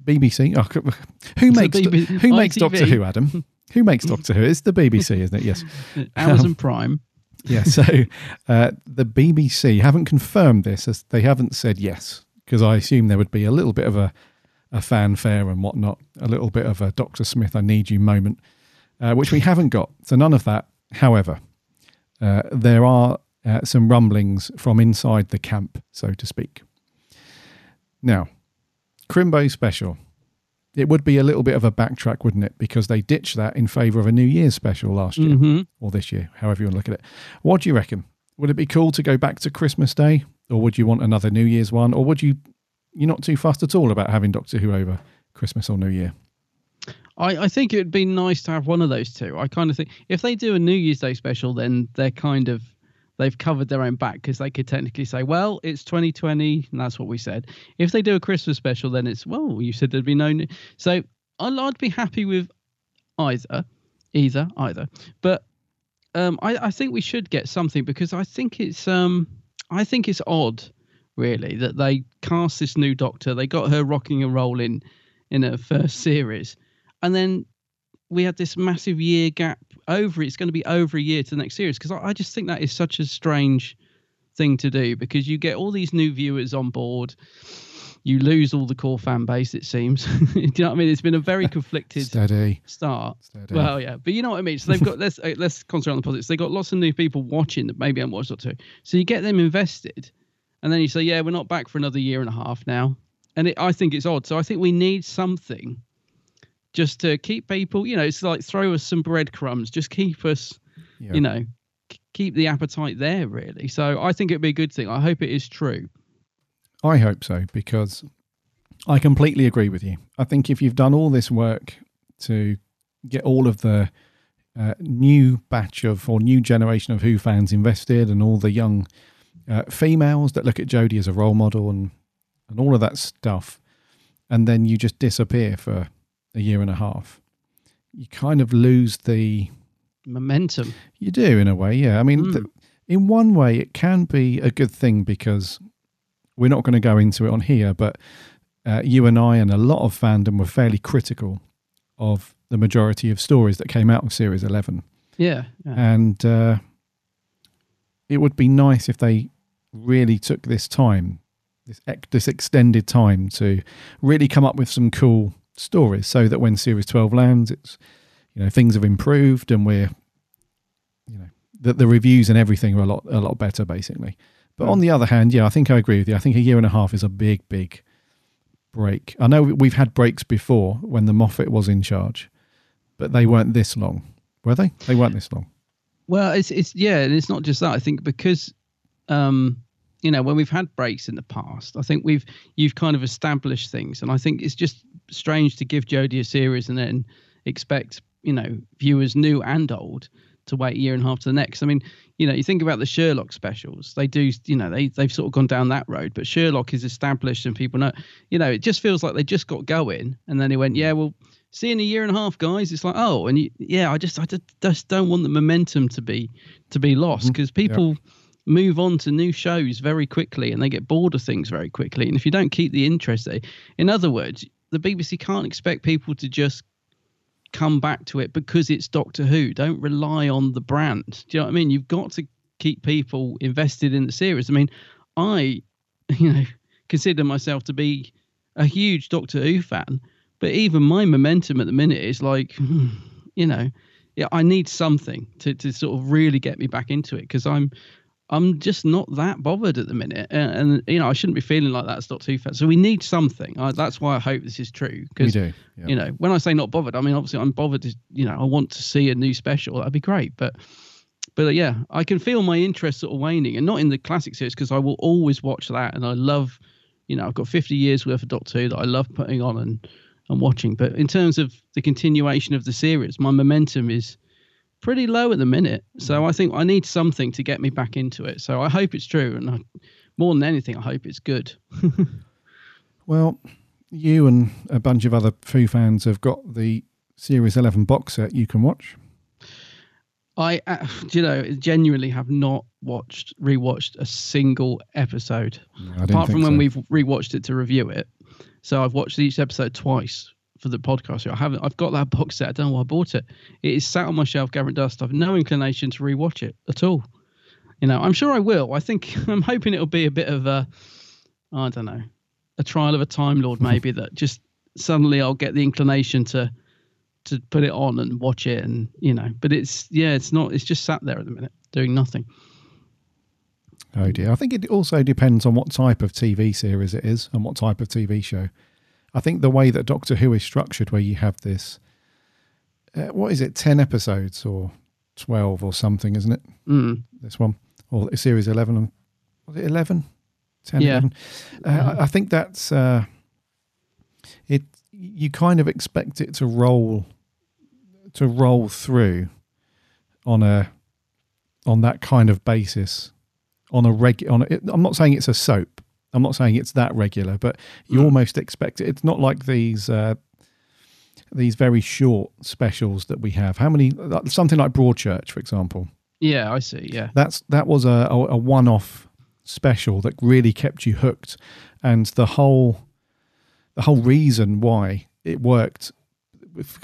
BBC. Oh, <laughs> who makes who makes Doctor Who, Adam? <laughs> Who makes Doctor Who? It's the BBC, isn't it? Yes. <laughs> Amazon Um, Prime. yeah. So uh, the BBC haven't confirmed this, as they haven't said yes, because I assume there would be a little bit of a, a fanfare and whatnot, a little bit of a Doctor Smith, I need you moment, uh, which we haven't got. So none of that. However, uh, there are uh, some rumblings from inside the camp, so to speak. Now, Crimbo special. It would be a little bit of a backtrack, wouldn't it? Because they ditched that in favour of a New Year's special last year Mhm. or this year, however you want to look at it. What do you reckon? Would it be cool to go back to Christmas Day, or would you want another New Year's one, or would you? You're not too fussed at all about having Doctor Who over Christmas or New Year. I, I think it would be nice to have one of those two. I kind of think if they do a New Year's Day special, then they're kind of they've covered their own back because they could technically say, well, it's 2020, and that's what we said. If they do a Christmas special, then it's well, you said there'd be no. New. So I'd, I'd be happy with either, either, either. But um, I, I think we should get something because I think it's um, I think it's odd, really, that they cast this new Doctor. They got her rocking and rolling in her first series, and then we had this massive year gap over. It's going to be over a year to the next series because I, I just think that is such a strange thing to do because you get all these new viewers on board. You lose all the core fan base, it seems. <laughs> do you know what I mean? It's been a very conflicted Steady. start. Steady. Well, yeah, but you know what I mean. So they've got let's uh, let's concentrate on the positives. They've got lots of new people watching that maybe haven't watched Doctor Who. So you get them invested, and then you say, yeah, we're not back for another year and a half now. And it, I think it's odd. So I think we need something just to keep people. You know, it's like throw us some breadcrumbs. Just keep us. Yeah. You know, keep the appetite there. Really. So I think it'd be a good thing. I hope it is true. I hope so because I completely agree with you. I think if you've done all this work to get all of the uh, new batch of or new generation of Who fans invested and all the young uh, females that look at Jodie as a role model and and all of that stuff, and then you just disappear for a year and a half, you kind of lose the Momentum. you do in a way, yeah. I mean, th- in one way, it can be a good thing because we're not going to go into it on here, but uh, you and I and a lot of fandom were fairly critical of the majority of stories that came out of Series 11. Yeah. yeah. And uh, it would be nice if they really took this time, this, ex- this extended time to really come up with some cool stories so that when Series 12 lands, it's, you know, things have improved and we're, you know, that the reviews and everything are a lot, a lot better basically. But on the other hand, yeah, I think I agree with you. I think a year and a half is a big, big break. I know we've had breaks before when the Moffat was in charge, but they weren't this long, were they? They weren't this long. Well, it's it's yeah, and it's not just that. I think because um you know, when we've had breaks in the past, I think we've you've kind of established things and I think it's just strange to give Jodie a series and then expect, you know, viewers new and old to wait a year and a half to the next. I mean, you know, you think about the Sherlock specials. They do, you know, they they've sort of gone down that road, but Sherlock is established and people know, you know, it just feels like they just got going and then he went, yeah, well, see you in a year and a half, guys. It's like, oh, and you, yeah, I just I just, don't want the momentum to be to be lost mm-hmm. because people move on to new shows very quickly and they get bored of things very quickly. And if you don't keep the interest in other words, the BBC can't expect people to just come back to it because it's Doctor Who. Don't rely on the brand. Do you know what I mean? You've got to keep people invested in the series. I mean, I, <laughs> you know, consider myself to be a huge Doctor Who fan, but even my momentum at the minute is like, hmm, you know, yeah, I need something to, to sort of really get me back into it because I'm I'm just not that bothered at the minute, and, and you know I shouldn't be feeling like that as Doctor Who fan. So we need something. I, that's why I hope this is true. Because We do, yeah. you know when I say not bothered, I mean obviously I'm bothered. To, you know I want to see a new special. That'd be great, but but uh, yeah, I can feel my interest sort of waning, and not in the classic series because I will always watch that, and I love, you know, I've got 50 years worth of Doctor Who that I love putting on and and watching. But in terms of the continuation of the series, my momentum is pretty low at the minute. So I think I need something to get me back into it. So I hope it's true, and I, more than anything, I hope it's good. <laughs> Well, you and a bunch of other Who fans have got the Series 11 box set you can watch. I, uh, you know, genuinely have not watched, rewatched a single episode, didn't apart from think when we've rewatched it to review it. So I've watched each episode twice for the podcast. I haven't. I've got that box set. I don't know why I bought it. It is sat on my shelf, Garrett Dust. I've no inclination to rewatch it at all. You know, I'm sure I will. I think <laughs> I'm hoping it'll be a bit of a, I don't know, a trial of a Time Lord <laughs> maybe that just suddenly I'll get the inclination to to put it on and watch it and you know but it's yeah it's not it's just sat there at the minute doing nothing Oh dear. I think it also depends on what type of TV series it is and what type of TV show. I think the way that Doctor Who is structured, where you have this, uh, what is it, 10 episodes or 12 or something, isn't it? Mm. This one, or series 11. Was it 11? 10, Yeah. 11? Uh, I I think that's, uh, it, you kind of expect it to roll, to roll through on a, on that kind of basis on a reg on it, I'm not saying it's a soap. I'm not saying it's that regular, but you almost expect it. It's not like these uh, these very short specials that we have. How many? Something like Broadchurch, for example. yeah i see yeah That's that was a, a, a one-off special that really kept you hooked, and the whole the whole reason why it worked.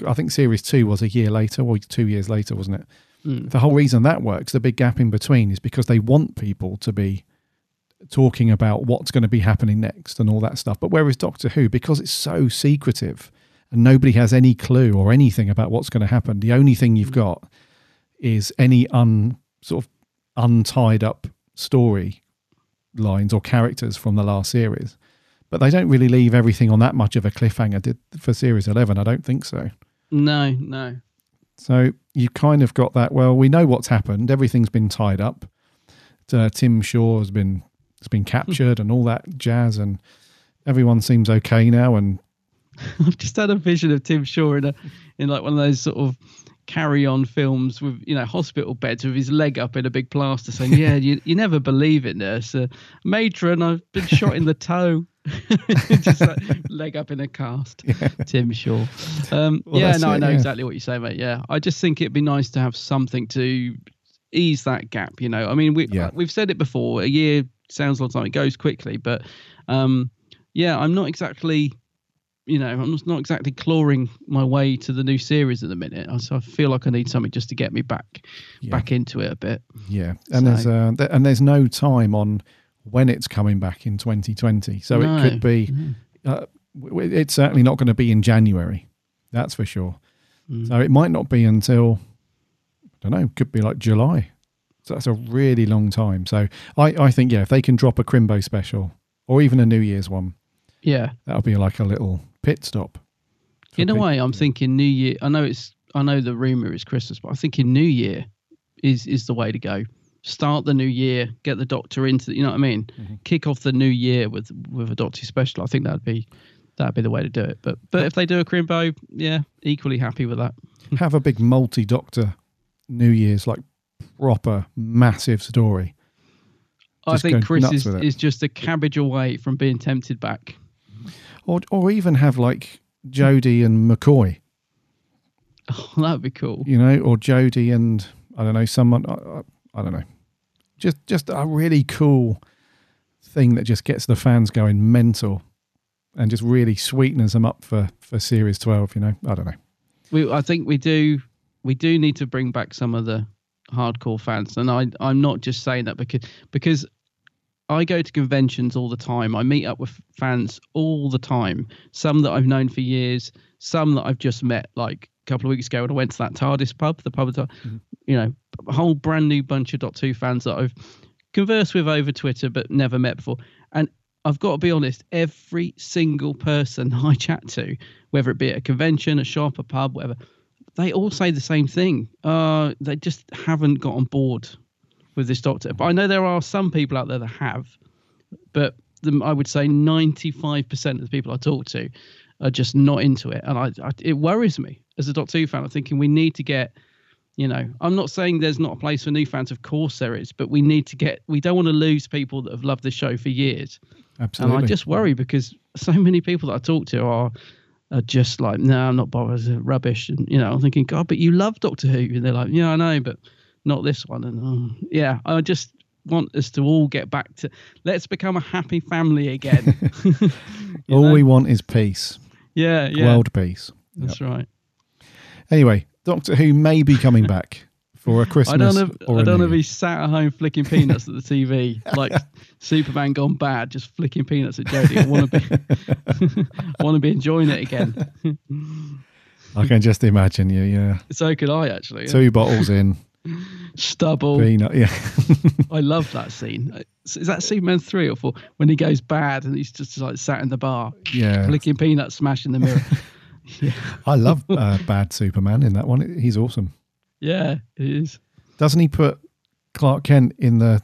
I think series two was a year later, or two years later, wasn't it? Mm. The whole reason that works, the big gap in between, is because they want people to be talking about what's going to be happening next and all that stuff. But whereas Doctor Who, because it's so secretive and nobody has any clue or anything about what's going to happen, the only thing you've got is any un sort of untied up story lines or characters from the last series. But they don't really leave everything on that much of a cliffhanger. Did for series eleven? I don't think so. no no So you kind of got that. Well, we know what's happened. Everything's been tied up. Uh, Tim Shaw has been has been <laughs> captured and all that jazz, and everyone seems okay now. And <laughs> i've just had a vision of tim shaw in a in like one of those sort of carry on films with you know hospital beds with his leg up in a big plaster saying yeah you, you never believe it nurse uh, matron i've been shot in the toe <laughs> just like leg up in a cast tim shaw um Well, yeah no i know yeah. exactly what you say mate yeah i just think it'd be nice to have something to ease that gap you know i mean we Yeah. we've said it before a year sounds a long time it goes quickly but um yeah i'm not exactly you know, I'm not exactly clawing my way to the new series at the minute. I- So I feel like I need something just to get me back, Yeah. back into it a bit. yeah, and there's uh, th- and there's no time on when it's coming back in 2020. So No. it could be. Uh, w- w- it's certainly not going to be in January. That's for sure. Mm. So it might not be until I don't know. Could be like July. So that's a really long time. So I I think yeah, if they can drop a Crimbo special or even a New Year's one, Yeah. that'll be like a little pit stop. In a people. way, I'm thinking New Year. I know it's. I know the rumor is Christmas, but I'm thinking New Year is is the way to go. Start the new year, get the Doctor into. You know what I mean? Mm-hmm. Kick off the new year with with a Doctor special. I think that'd be that'd be the way to do it. But but if they do a Crimbo, yeah, equally happy with that. have a big multi doctor New Year's like proper massive story. I Just think Chris is, is just a cabbage away from being tempted back. Or or even have like Jodie and McCoy, <laughs> Oh, that would be cool. you know, or Jodie and I don't know someone I, I, I don't know. Just just a really cool thing that just gets the fans going mental and just really sweetens them up for for series 12, you know. I don't know. we I think we do we do need to bring back some of the hardcore fans, and I I'm not just saying that because because I go to conventions all the time. I meet up with fans all the time. Some that I've known for years, some that I've just met like a couple of weeks ago when I went to that TARDIS pub, the pub, that- mm-hmm. you know, a whole brand new bunch of Dot Two fans that I've conversed with over Twitter but never met before. And I've got to be honest, every single person <laughs> I chat to, whether it be at a convention, a shop, a pub, whatever, they all say the same thing. Uh, they just haven't got on board with this doctor. But I know there are some people out there that have, but the, I would say 95% of the people I talk to are just not into it. And I, I it worries me as a Doctor Who fan. I'm thinking we need to get, you know, I'm not saying there's not a place for new fans. Of course there is, but we need to get, we don't want to lose people that have loved the show for years. Absolutely. And I just worry because so many people that I talk to are are just like, no, I'm not bothered, it's rubbish. And you know, I'm thinking, God, but you love Doctor Who, and they're like, yeah, I know, but not this one. And oh, yeah, I just want us to all get back to let's become a happy family again. <laughs> <laughs> All know? we want is peace, yeah, yeah, world peace. that's right. Anyway, Doctor Who may be coming back for a Christmas I don't know. If, or I don't know if he's sat at home flicking peanuts at the TV, <laughs> like Superman gone bad, just flicking peanuts at Jodie. I want to be, I want to be enjoying it again. I can just imagine you. Yeah, so could I actually. yeah. two bottles in, Stubble. peanut. Yeah, <laughs> I love that scene. Is that Superman three or four when he goes bad and he's just like sat in the bar, yeah. flicking peanuts, smashing the mirror. Yeah. <laughs> I love uh, Bad Superman in that one. He's awesome. Yeah, it is. Doesn't he put Clark Kent in the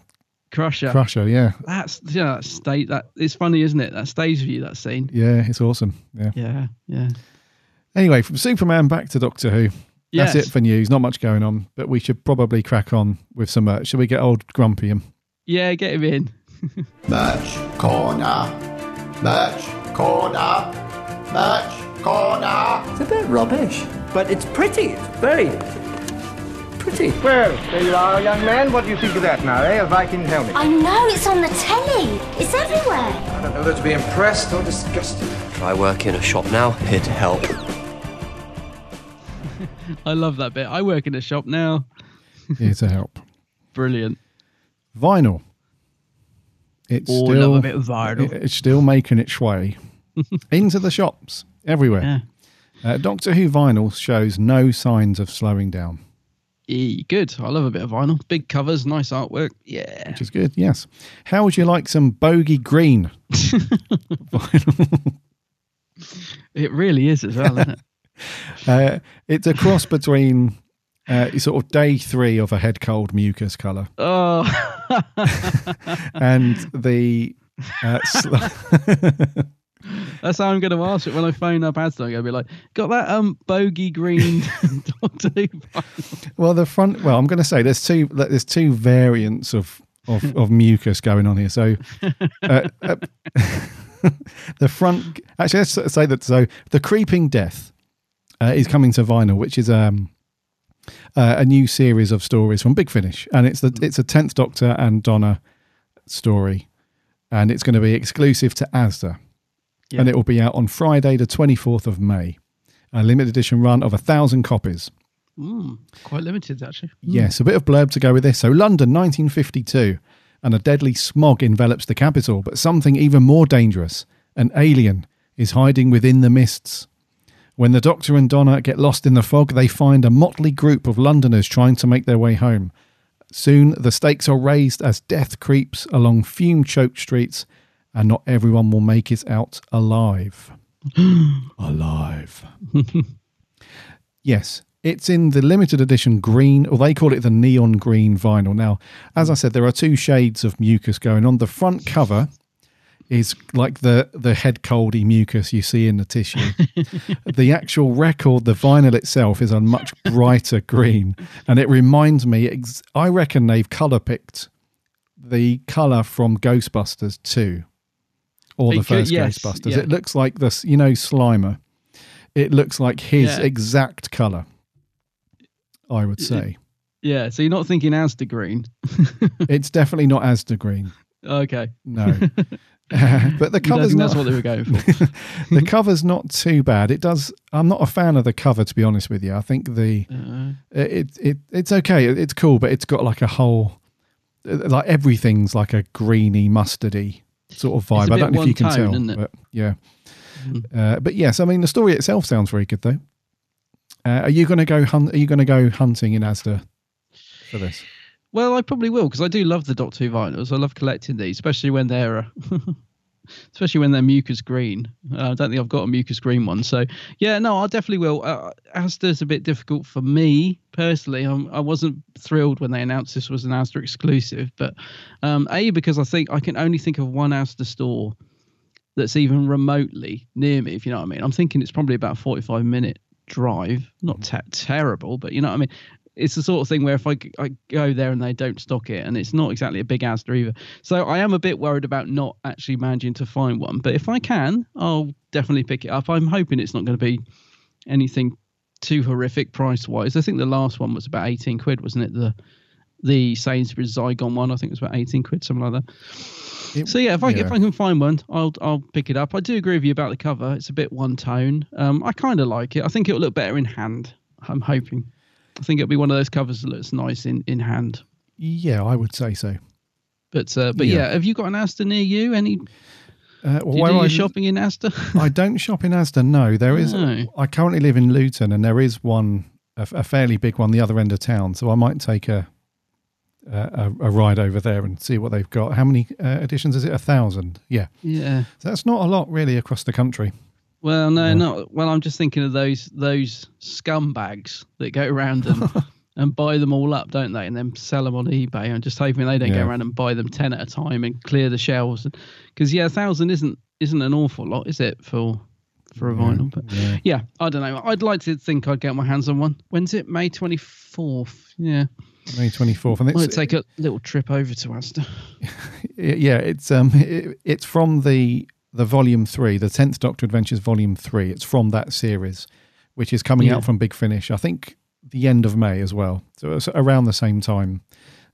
Crusher. Crusher? Yeah, That's yeah. That state that it's funny, isn't it? That stays with you. That scene. yeah. It's awesome. Yeah. Yeah, yeah. Anyway, from Superman back to Doctor Who. That's Yes. it for news. Not much going on, but we should probably crack on with some merch. Shall we get old Grumpy him? Yeah, get him in. <laughs> Merch corner. Merch corner. Merch corner. It's a bit rubbish, but it's pretty. It's very pretty. Well, there you are, young man. What do you think of that now, eh? A Viking helmet. I know, it's on the telly. It's everywhere. I don't know whether to be impressed or disgusted. Try work in a shop now, it'd help. <laughs> I love that bit. I work in a shop now. Here to help. <laughs> Brilliant. Vinyl. It's Oh, still love a bit of vinyl. it- It's still making its way <laughs> into the shops everywhere. Uh, Doctor Who vinyl shows no signs of slowing down, E, good. I love a bit of vinyl. Big covers, nice artwork. Yeah. which is good. Yes. How would you like some bogey green? Vinyl? <laughs> It really is as well, isn't it? <laughs> Uh, it's a cross between uh, sort of day three of a head cold mucus color <laughs> Oh, and the uh, sl- that's how I'm going to ask it when I phone up Asda. I'm going to be like, "Got that um bogey green <laughs> Doctor Who well the front. Well, I'm going to say there's two there's two variants of of, <laughs> of mucus going on here. So uh, uh, <laughs> the front actually let's say that so the creeping death uh, is coming to vinyl, which is um. Uh, a new series of stories from Big Finish, and it's the it's a tenth Doctor and Donna story, and it's going to be exclusive to Asda, Yeah. and it will be out on Friday, the twenty fourth of May, a limited edition run of a thousand copies. Mm, quite limited actually. Yes, a bit of blurb to go with this. So, London, 1952, and a deadly smog envelops the capital, but something even more dangerous an alien is hiding within the mists. When the Doctor and Donna get lost in the fog, they find a motley group of Londoners trying to make their way home. Soon, the stakes are raised as death creeps along fume choked streets, and not everyone will make it out alive. <gasps> alive. <laughs> Yes, it's in the limited edition green, or they call it the neon green vinyl. Now, as I said, there are two shades of mucus going on. The front cover is like the the head coldy mucus you see in the tissue. <laughs> the actual record, the vinyl itself, is a much brighter green, and it reminds me. Ex- I reckon they've color picked the color from Ghostbusters two, or It the could- first yes, Ghostbusters. yeah. It looks like this, you know, Slimer. It looks like his Yeah. exact color. I would say Yeah. So you're not thinking Asda green? <laughs> it's definitely not Asda green. Okay. No. <laughs> <laughs> but the cover's not, that's what they were going for. the cover's not too bad. It does. I'm not a fan of the cover, to be honest with you. I think the Uh, it it it's okay. It- It's cool, but it's got like a whole like everything's like a greeny, mustardy sort of vibe. I don't know if you can tone, tell, but yeah. Uh, but yes, I mean the story itself sounds very good though. Uh, are you going to go hunt? Are you going to go hunting in Asda for this? Well, I probably will because I do love the Doctor Who vinyls. I love collecting these, especially when they're, uh, <laughs> especially when they're mucus green. Uh, I don't think I've got a mucus green one, so yeah, no, I definitely will. Uh, Asda's a bit difficult for me personally. I'm, I wasn't thrilled when they announced this was an Asda exclusive, but um, a because I think I can only think of one Asda store that's even remotely near me. If you know what I mean, I'm thinking it's probably about a 45 minute drive. Not te- terrible, but you know what I mean it's the sort of thing where if I, I go there and they don't stock it, and it's not exactly a big Asda either. So I am a bit worried about not actually managing to find one. But if I can, I'll definitely pick it up. I'm hoping it's not going to be anything too horrific price wise. I think the last one was about 18 quid, wasn't it? The the Sainsbury's Zygon one. I think it was about eighteen quid, something like that. It- so yeah, if I yeah. if I can find one, I'll I'll pick it up. I do agree with you about the cover. It's a bit one tone. Um, I kind of like it. I think it'll look better in hand. I'm hoping. I think it'll be one of those covers that looks nice in in hand. Yeah, I would say so. But uh, but Yeah. yeah. have you got an Asda near you? Any? Uh, Do you do I- shopping in Asda? <laughs> I don't shop in Asda. No, there is. No. I currently live in Luton, and there is one, a, a fairly big one, the other end of town. So I might take a a, a ride over there and see what they've got. How many uh, editions is it? A thousand. Yeah. yeah. So that's not a lot really across the country. Well, no, not well. I'm just thinking of those those scumbags that go around and <laughs> and buy them all up, don't they? And then sell them on eBay. I'm just hoping they don't Yeah. go around and buy them ten at a time and clear the shelves. Because yeah, a thousand isn't isn't an awful lot, is it for for a vinyl? But yeah. I don't know. I'd like to think I'd get my hands on one. When's it? May 24th. Yeah. May twenty fourth, and it's Might take a little trip over to Asda. <laughs> yeah, it's um, it, it's from the the volume three, the tenth Doctor Adventures volume three. It's from that series, which is coming Yeah. out from Big Finish. I think the end of May as well. So it's around the same time.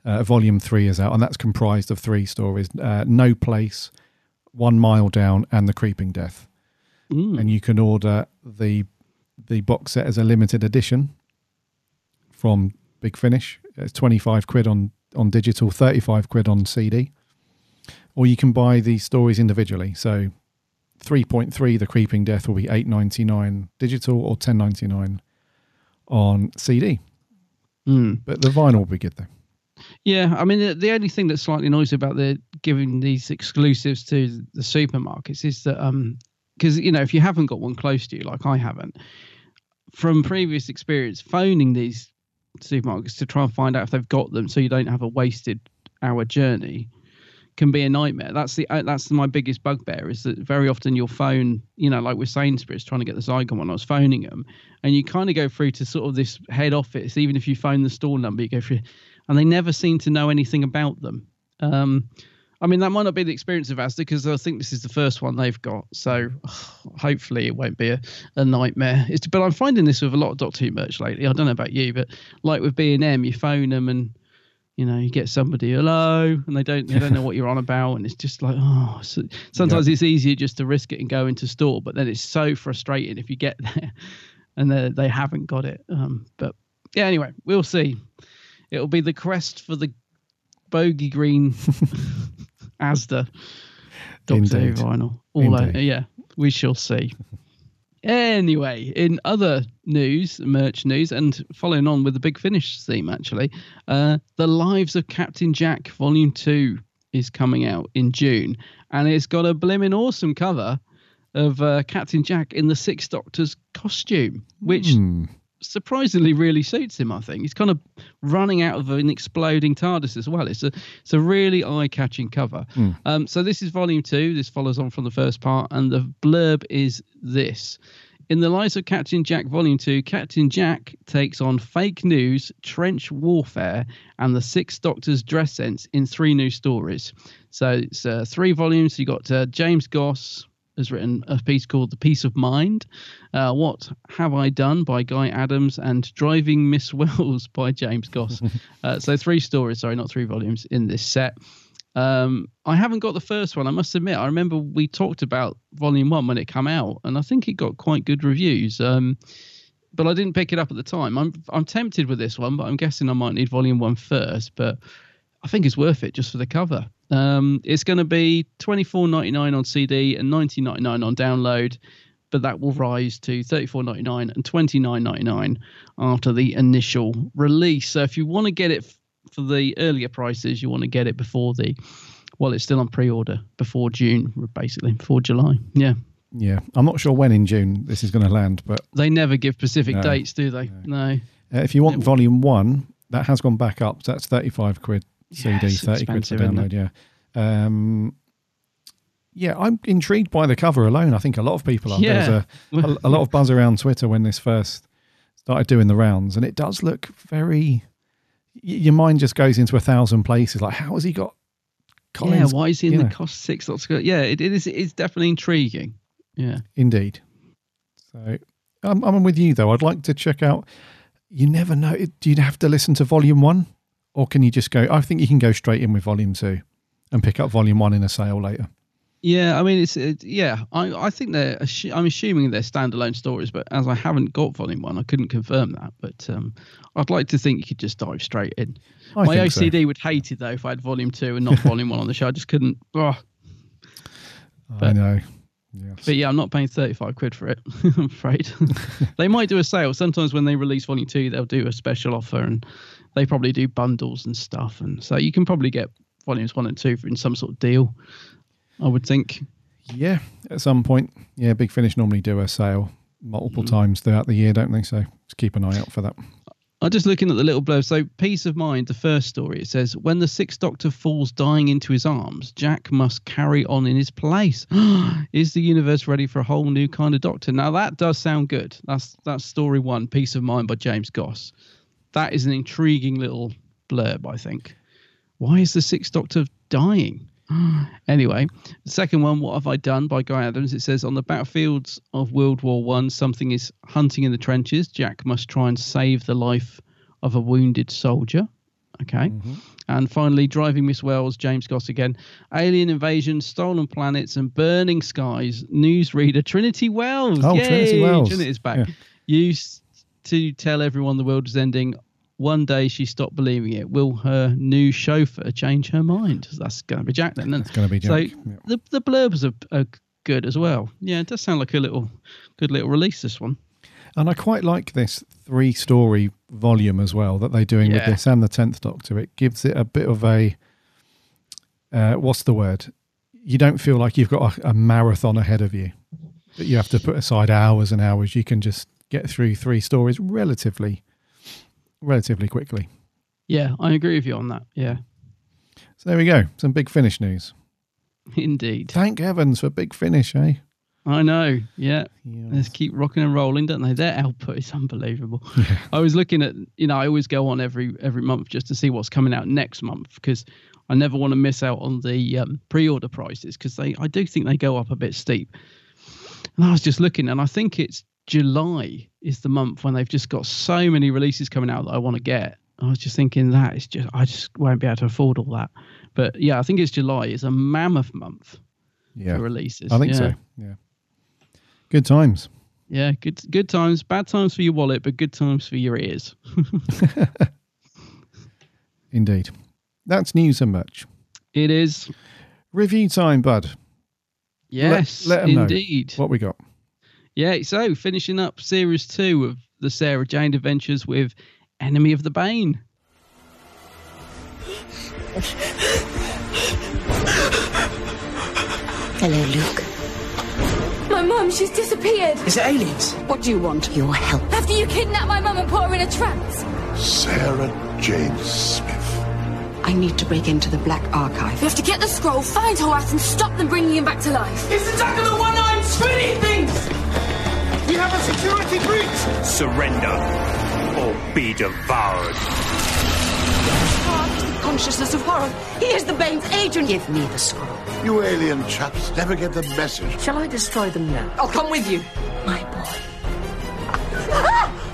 Uh, volume three is out, and that's comprised of three stories: uh, No Place, One Mile Down, and The Creeping Death. And you can order the the box set as a limited edition from Big Finish. It's twenty five quid on on digital, thirty five quid on CD or you can buy the stories individually. So 3.3 The Creeping Death will be 8.99 digital or 10.99 on CD. Hmm. But the vinyl will be good though. Yeah, I mean the, the only thing that's slightly noisy about the giving these exclusives to the supermarkets is that um because you know if you haven't got one close to you like I haven't, from previous experience, phoning these supermarkets to try and find out if they've got them so you don't have a wasted hour journey can be a nightmare. That's the uh, that's my biggest bugbear is that very often you'll phone, you know, like with Sainsbury's trying to get the Zygon one. I was phoning them, and you kind of go through to sort of this head office. Even if you phone the store number, you go through, and they never seem to know anything about them. Um, I mean, that might not be the experience of Asda because I think this is the first one they've got. So <sighs> hopefully it won't be a, a nightmare. It's, but I'm finding this with a lot of Doctor Who merch lately. I don't know about you, but like with B and M, you phone them and you know you get somebody hello, and they don't they don't know what you're on about, and it's just like oh. So, sometimes it's easier just to risk it and go into store, but then it's so frustrating if you get <laughs> there and they they haven't got it. Um, but yeah, anyway, we'll see. It'll be the quest for the bogey green <laughs> Asda Doctor Who vinyl. All over, yeah, we shall see. Anyway, in other news, merch news, and following on with the big finish theme, actually, uh, The Lives of Captain Jack Volume 2 is coming out in June, and it's got a blimmin' awesome cover of uh, Captain Jack in the Sixth Doctor's costume, which Hmm. Surprisingly really suits him. I think he's kind of running out of an exploding TARDIS as well. It's a it's a really eye catching cover. Hmm. Um, so this is volume two. This follows on from the first part, and the blurb is this. In the lives of Captain Jack, Volume 2, Captain Jack takes on fake news, trench warfare, and the Sixth Doctor's dress sense in three new stories. So it's uh, three volumes. You got uh, James Goss has written a piece called The Peace of Mind, uh, What Have I Done by Guy Adams, and Driving Miss <laughs> Wells by James Goss. <laughs> uh, so three stories, sorry, not three volumes in this set. Um, I haven't got the first one. I must admit. I remember we talked about Volume One when it came out, and I think it got quite good reviews. Um, but I didn't pick it up at the time. I'm I'm tempted with this one, but I'm guessing I might need Volume One first. But I think it's worth it just for the cover. Um, it's going to be twenty four ninety nine on CD and nineteen ninety nine on download, but that will rise to thirty four ninety nine and twenty nine ninety nine after the initial release. So if you want to get it f- for the earlier prices, you want to get it before the well, it's still on pre order before June, basically before July. Yeah, Yeah, I'm not sure when in June this is going to land, but they never give specific No, dates, do they? No. uh, if you want volume one, that has gone back up. So that's 35 quid CD, it's 30 quid for download. Yeah. Um, yeah, I'm intrigued by the cover alone. I think a lot of people are. There was a, a, a lot of buzz around Twitter when this first started doing the rounds, and it does look very. y- Your mind just goes into a thousand places. Like, how has he got Colin's? yeah, why is he in the know? cost six lots? Of, yeah, it, it is. It's definitely intriguing. Yeah. Indeed. So I'm, I'm with you though. I'd like to check out. You never know. Do you have to listen to volume one, or can you just go? I think you can go straight in with volume two and pick up volume one in a sale later. Yeah, I mean, it's it, yeah. I I think they're. I'm assuming they're standalone stories, but as I haven't got volume one, I couldn't confirm that. But um, I'd like to think you could just dive straight in. I My think so. OCD would hate it though if I had volume two and not <laughs> volume one on the show. I just couldn't. Oh. I know. But yeah, I'm not paying 35 quid for it. <laughs> I'm afraid <laughs> they might do a sale. Sometimes when they release volume two, they'll do a special offer, and they probably do bundles and stuff. And so you can probably get volumes one and two for in some sort of deal. I would think. Yeah, at some point. Yeah, Big Finish normally do a sale multiple mm. times throughout the year, don't they? So just keep an eye out for that. I'm just looking at the little blurb. So, Peace of Mind, the first story, it says, When the Sixth Doctor falls dying into his arms, Jack must carry on in his place. <gasps> Is the universe ready for a whole new kind of Doctor? Now, that does sound good. That's that's story one, Peace of Mind by James Goss. That is an intriguing little blurb, I think. Why is the Sixth Doctor dying? <gasps> anyway, the second one, What Have I Done by Guy Adams? It says, On the battlefields of World War One, something is hunting in the trenches. Jack must try and save the life of a wounded soldier. Okay. Mm-hmm. And finally, Driving Miss Wells, James Goss again. Alien invasion, stolen planets, and burning skies. Newsreader Trinity Wells. Oh, Yay! Trinity Wells. Trinity's back. Yeah. Used to tell everyone the world is ending. One day she stopped believing it. Will her new chauffeur change her mind? That's going to be Jack then. It's gonna be So Jack, yeah. the the blurbs are, are good as well. Yeah, it does sound like a little good little release. This one. And I quite like this three story volume as well that they're doing with this and the 10th Doctor. It gives it a bit of a, uh, what's the word? You don't feel like you've got a, a marathon ahead of you, that you have to put aside hours and hours. You can just get through three stories relatively, relatively quickly. Yeah, I agree with you on that. Yeah, So there we go. Some big finish news. indeed. Thank heavens for big finish, eh? I know. Yeah. Let's keep rocking and rolling, don't they? Their output is unbelievable. Yeah. I was looking at, you know, I always go on every every month just to see what's coming out next month because I never want to miss out on the um, pre-order prices because they I do think they go up a bit steep. And I was just looking, and I think it's July is the month when they've just got so many releases coming out that I want to get. I was just thinking that is just I just won't be able to afford all that. But yeah, I think it's July is a mammoth month Yeah. for releases. I think Yeah. so. Yeah. Good times. Yeah, good good times, bad times for your wallet, but good times for your ears. <laughs> Indeed. That's news and much. It is. Review time, bud. Yes, let, let indeed. what we got. Yeah, so finishing up series two of the Sarah Jane Adventures with Enemy of the Bane. Hello, Luke. My mum, she's disappeared. Is it aliens? What do you want? Your help. After you kidnapped my mum and put her in a trance. Sarah Jane Smith. I need to break into the Black Archive. We have to get the scroll, find Horath, and stop them bringing him back to life. It's attack of the one-eyed spinny things! We have a security breach! Surrender or be devoured. The consciousness of Horath. He is the Bane's agent. Give me the scroll. You alien chaps never get the message. Shall I destroy them now? I'll come with you. My boy.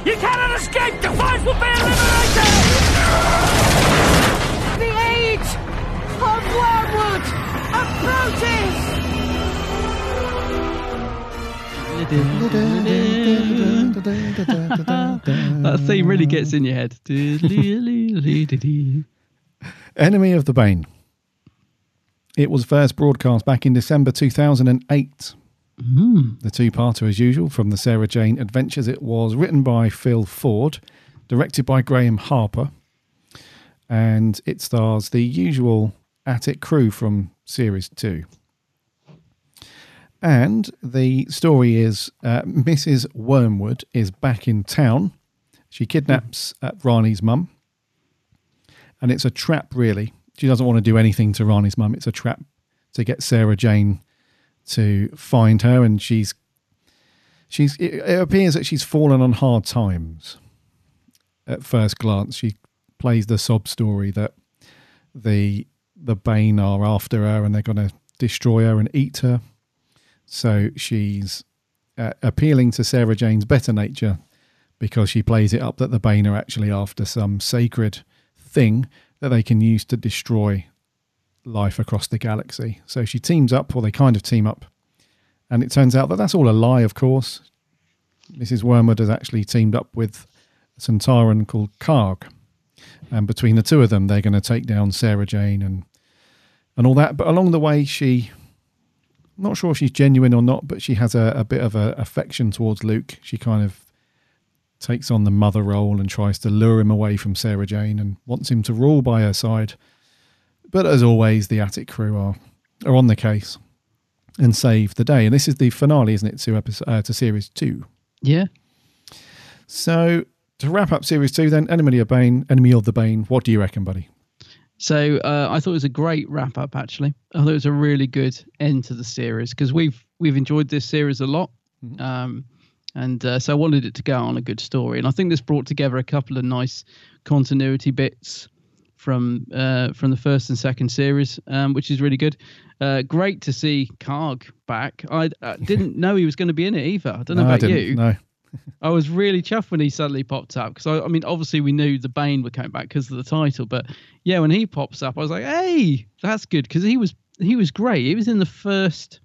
<laughs> You cannot escape! The Defiance will be eliminated! The age of wormwood approaches! That theme really gets in your head. <laughs> Enemy of the Bane. It was first broadcast back in December 2008. Hmm. The two parter, as usual, from the Sarah Jane Adventures. It was written by Phil Ford, directed by Graham Harper, and it stars the usual Attic crew from Series 2. And the story is uh, Mrs. Wormwood is back in town. She kidnaps uh, Rani's mum. And it's a trap, really. She doesn't want to do anything to Rani's mum. It's a trap to get Sarah Jane to find her. And she's, she's, it, it appears that she's fallen on hard times at first glance. She plays the sob story that the, the Bane are after her and they're going to destroy her and eat her. So she's uh, appealing to Sarah Jane's better nature because she plays it up that the Bane are actually after some sacred thing that they can use to destroy life across the galaxy. So she teams up, or they kind of team up, and it turns out that that's all a lie. Of course, Mrs. Wormwood has actually teamed up with a Sontaran called Kaagh, and between the two of them, they're going to take down Sarah Jane and and all that. But along the way, she not sure if she's genuine or not, but she has a, a bit of a affection towards Luke. She kind of takes on the mother role and tries to lure him away from Sarah Jane and wants him to rule by her side. But as always, the Attic crew are are on the case and save the day. And this is the finale, isn't it, to episode uh, to series two? Yeah. So to wrap up series two, then Enemy of Bane, Enemy of the Bane. What do you reckon, buddy? So uh, I thought it was a great wrap up. Actually, I thought it was a really good end to the series because we've we've enjoyed this series a lot, Mm-hmm. um, and uh, so I wanted it to go on a good story. And I think this brought together a couple of nice continuity bits from uh, from the first and second series, um, which is really good. Uh, great to see Kaagh back. I uh, didn't <laughs> know he was going to be in it either. I don't know No, I about didn't, you. no. I was really chuffed when he suddenly popped up because I, I mean, obviously we knew the Bane would come back because of the title, but yeah, when he pops up, I was like, hey, that's good because he was he was great. He was in the first,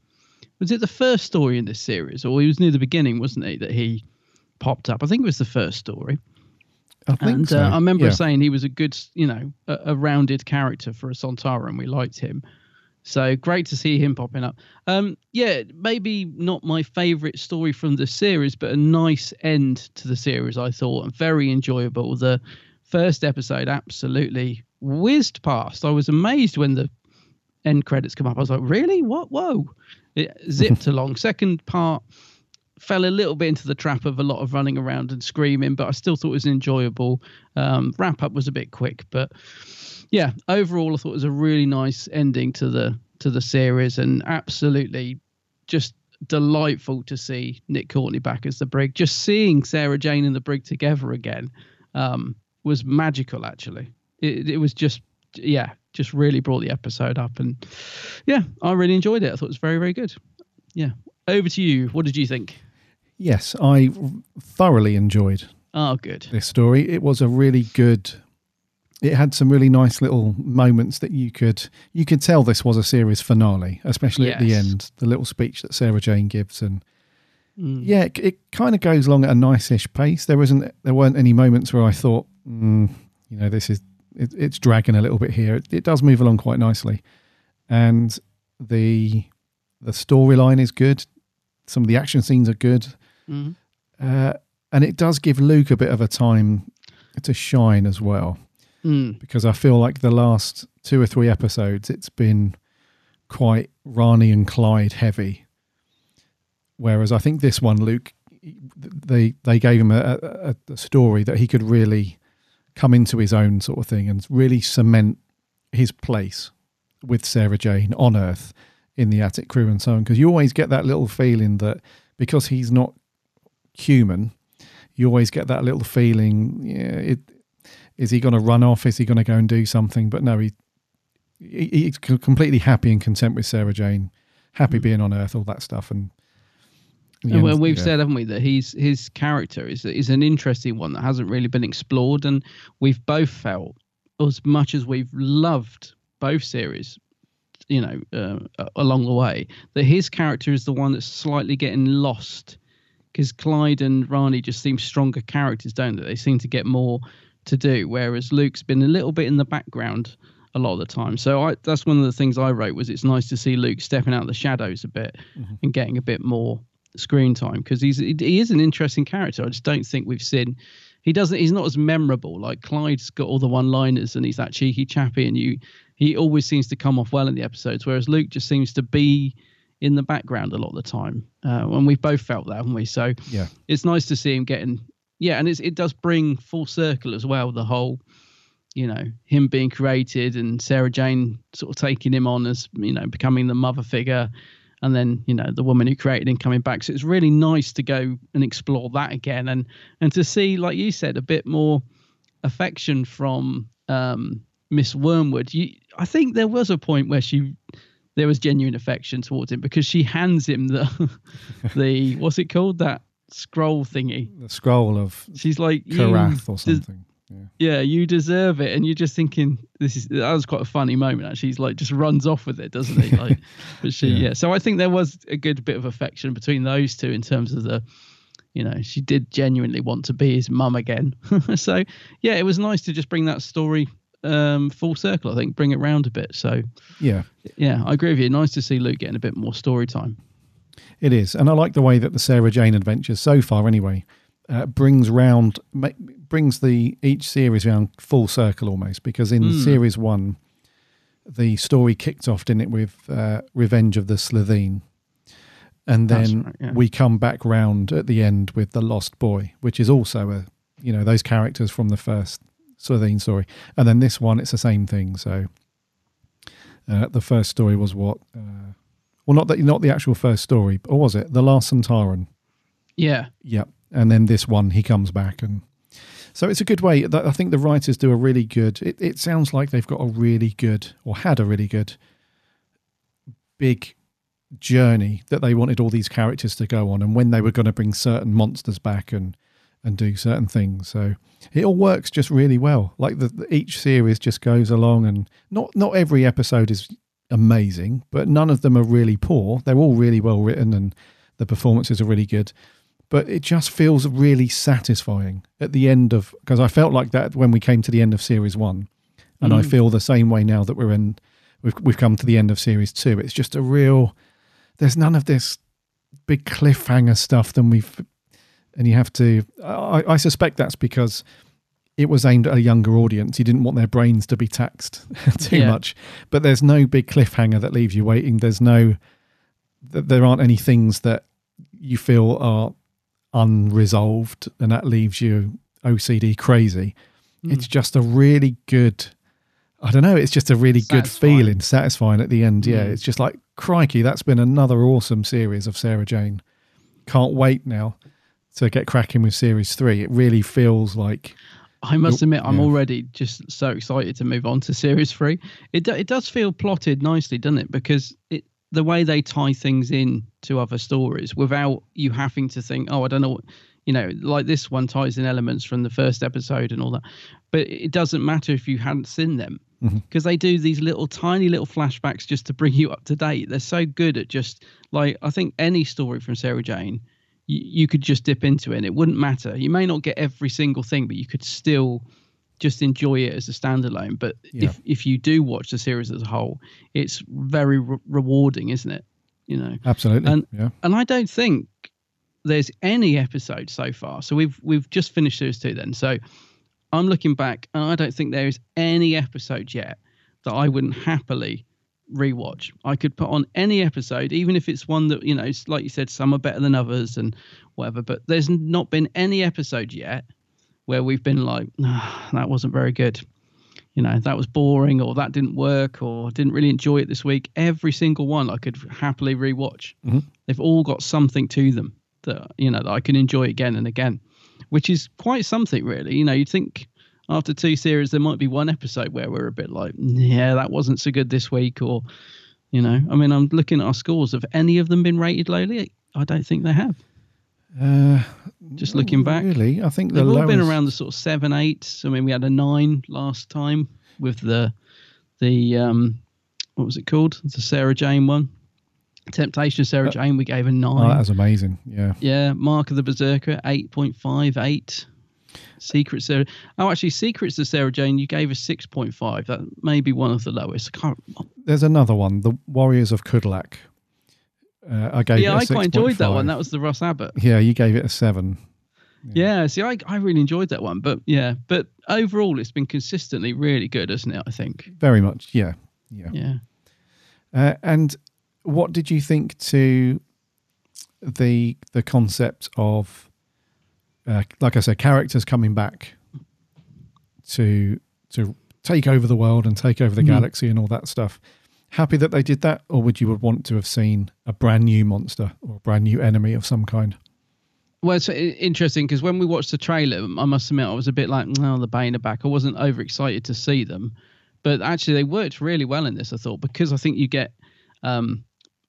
was it the first story in this series, or he was near the beginning, wasn't he? That he popped up. I think it was the first story. I think and so. uh, I remember yeah. saying he was a good, you know, a, a rounded character for a Sontara, and we liked him. So great to see him popping up. Um, yeah, maybe not my favourite story from the series, but a nice end to the series. I thought and very enjoyable. The first episode absolutely whizzed past. I was amazed when the end credits come up. I was like, really? What? Whoa! It zipped <laughs> along. Second part fell a little bit into the trap of a lot of running around and screaming, but I still thought it was enjoyable. Um, wrap up was a bit quick, but yeah, overall I thought it was a really nice ending to the to the series and absolutely just delightful to see Nick Courtney back as the brig. Just seeing Sarah Jane and the brig together again um, was magical. Actually, it, it was just yeah, just really brought the episode up, and yeah, I really enjoyed it. I thought it was very very good. Yeah, over to you. What did you think? Yes, I thoroughly enjoyed Oh, good. this story. It was a really good. It had some really nice little moments that you could you could tell this was a series finale, especially at the end. The little speech that Sarah Jane gives, and Mm. yeah, it, it kind of goes along at a nice-ish pace. There wasn't there weren't any moments where I thought, mm, you know, this is it, it's dragging a little bit here. It, it does move along quite nicely, and the the storyline is good. Some of the action scenes are good. Mhm. Uh, and it does give Luke a bit of a time to shine as well. Mm. Because I feel like the last two or three episodes, it's been quite Rani and Clyde heavy. Whereas I think this one, Luke, they they gave him a, a, a story that he could really come into his own sort of thing and really cement his place with Sarah Jane on Earth in the Attic crew and so on. Because you always get that little feeling that because he's not human, you always get that little feeling. Yeah, it is he going to run off? Is he going to go and do something? But no, he, he he's completely happy and content with Sarah Jane, happy being on Earth, all that stuff, and. well, we've yeah. said, haven't we, that he's his character is is an interesting one that hasn't really been explored, and we've both felt as much as we've loved both series, you know, uh, along the way, that his character is the one that's slightly getting lost, because Clyde and Rani just seem stronger characters, don't they? They seem to get more to do, whereas Luke's been a little bit in the background a lot of the time. So I, that's one of the things I wrote was it's nice to see Luke stepping out of the shadows a bit and getting a bit more screen time because he's he is an interesting character. I just don't think we've seen. He doesn't. He's not as memorable. Like Clyde's got all the one-liners and he's that cheeky chappy, and you he always seems to come off well in the episodes. Whereas Luke just seems to be in the background a lot of the time. Uh, and we've both felt that, haven't we? So Yeah. it's nice to see him getting yeah, and it does bring full circle as well. The whole you know him being created and Sarah Jane sort of taking him on as you know becoming the mother figure and then you know the woman who created him coming back so it's really nice to go and explore that again and and to see like you said a bit more affection from um miss wormwood you i think there was a point where she there was genuine affection towards him because she hands him the <laughs> the what's it called that scroll thingy the scroll of she's like Karath or des- something. Yeah, you deserve it, and you're just thinking this is that was quite a funny moment. Actually, he's like just runs off with it, doesn't he? Like, <laughs> but she, Yeah. yeah. So I think there was a good bit of affection between those two in terms of the, you know, she did genuinely want to be his mum again. <laughs> so yeah, it was nice to just bring that story um full circle. I think bring it round a bit. So Yeah, yeah, I agree with you. Nice to see Luke getting a bit more story time. It is, and I like the way that the Sarah Jane adventures so far, anyway, uh, brings round brings the each series round full circle almost. Because in Mm. series one, the story kicked off, didn't it, with uh, Revenge of the Slitheen. And then right, yeah. we come back round at the end with the Lost Boy, which is also a you know those characters from the first Slitheen story, and then this one it's the same thing. So uh, the first story was what? Uh, well, not that not the actual first story, or was it the Last Sontaran? Yeah. Yep. And then this one, he comes back, and so it's a good way. I think the writers do a really good. It, it sounds like they've got a really good, or had a really good, big journey that they wanted all these characters to go on, and when they were going to bring certain monsters back and and do certain things. So it all works just really well. Like the, the each series just goes along, and not not every episode is amazing, but none of them are really poor. They're all really well written, and the performances are really good. But it just feels really satisfying at the end of because I felt like that when we came to the end of series one, and I Mm. feel the same way now that we're in. We've we've come to the end of series two. It's just a real. There's none of this big cliffhanger stuff. Then we've and you have to. I, I suspect that's because it was aimed at a younger audience. You didn't want their brains to be taxed <laughs> too Yeah. much. But there's no big cliffhanger that leaves you waiting. There's no. There aren't any things that you feel are unresolved, and that leaves you OCD crazy. Hmm. It's just a really good. I don't know. It's just a really good feeling, satisfying at the end. Yeah, Mm. it's just like crikey. That's been another awesome series of Sarah Jane. Can't wait now to get cracking with series three. It really feels like I must admit, I'm yeah. already just so excited to move on to series three. It do, it does feel plotted nicely, doesn't it? Because it the way they tie things in to other stories without you having to think, oh, I don't know, what, you know, like this one ties in elements from the first episode and all that. But it doesn't matter if you hadn't seen them mm-hmm. because they do these little tiny little flashbacks just to bring you up to date. They're so good at just like I think any story from Sarah Jane, you, you could just dip into it and it wouldn't matter. You may not get every single thing, but you could still just enjoy it as a standalone. But Yeah. if if you do watch the series as a whole, it's very re- rewarding, isn't it? You know, absolutely. and yeah. and I don't think there's any episode so far. So we've we've just finished series two then. So I'm looking back, and I don't think there is any episode yet that I wouldn't happily rewatch. I could put on any episode, even if it's one that you know, like you said, some are better than others and whatever. But there's not been any episode yet where we've been like, "Ah, that wasn't very good. You know, that was boring, or that didn't work, or didn't really enjoy it this week. Every single one I could happily rewatch. Mhm. They've all got something to them that you know that I can enjoy again and again, which is quite something, really. You know, you'd think after two series there might be one episode where we're a bit like, yeah, that wasn't so good this week, or you know, I mean, I'm looking at our scores. Have any of them been rated lowly? I don't think they have. Uh, Just looking back, really, I think the they've all been around the sort of seven, eight. I mean, we had a nine last time with the the um, what was it called? The Sarah Jane one. Temptation of Sarah Jane, we gave a nine. Oh, that was amazing. Yeah. Yeah, Mark of the Berserker, 8.58. Secrets Sarah. Oh, actually, Secrets of Sarah Jane, you gave a 6.5. That may be one of the lowest. I can't. There's another one, The Warriors of Kudlak. Uh, I gave yeah, it a I quite enjoyed that one. That was the Ross Abbott. Yeah, you gave it a seven. Yeah. see, I, I really enjoyed that one. But yeah, but overall, it's been consistently really good, isn't it? I think. Very much. Yeah. Yeah. Yeah. Uh, and what did you think to the the concept of, uh, like I said, characters coming back to to take over the world and take over the Mhm. galaxy and all that stuff? Happy that they did that, or would you would want to have seen a brand new monster or a brand new enemy of some kind? Well, it's interesting because when we watched the trailer, I must admit I was a bit like, "Oh, the Bane are back." I wasn't overexcited to see them, but actually they worked really well in this. I thought because I think you get um,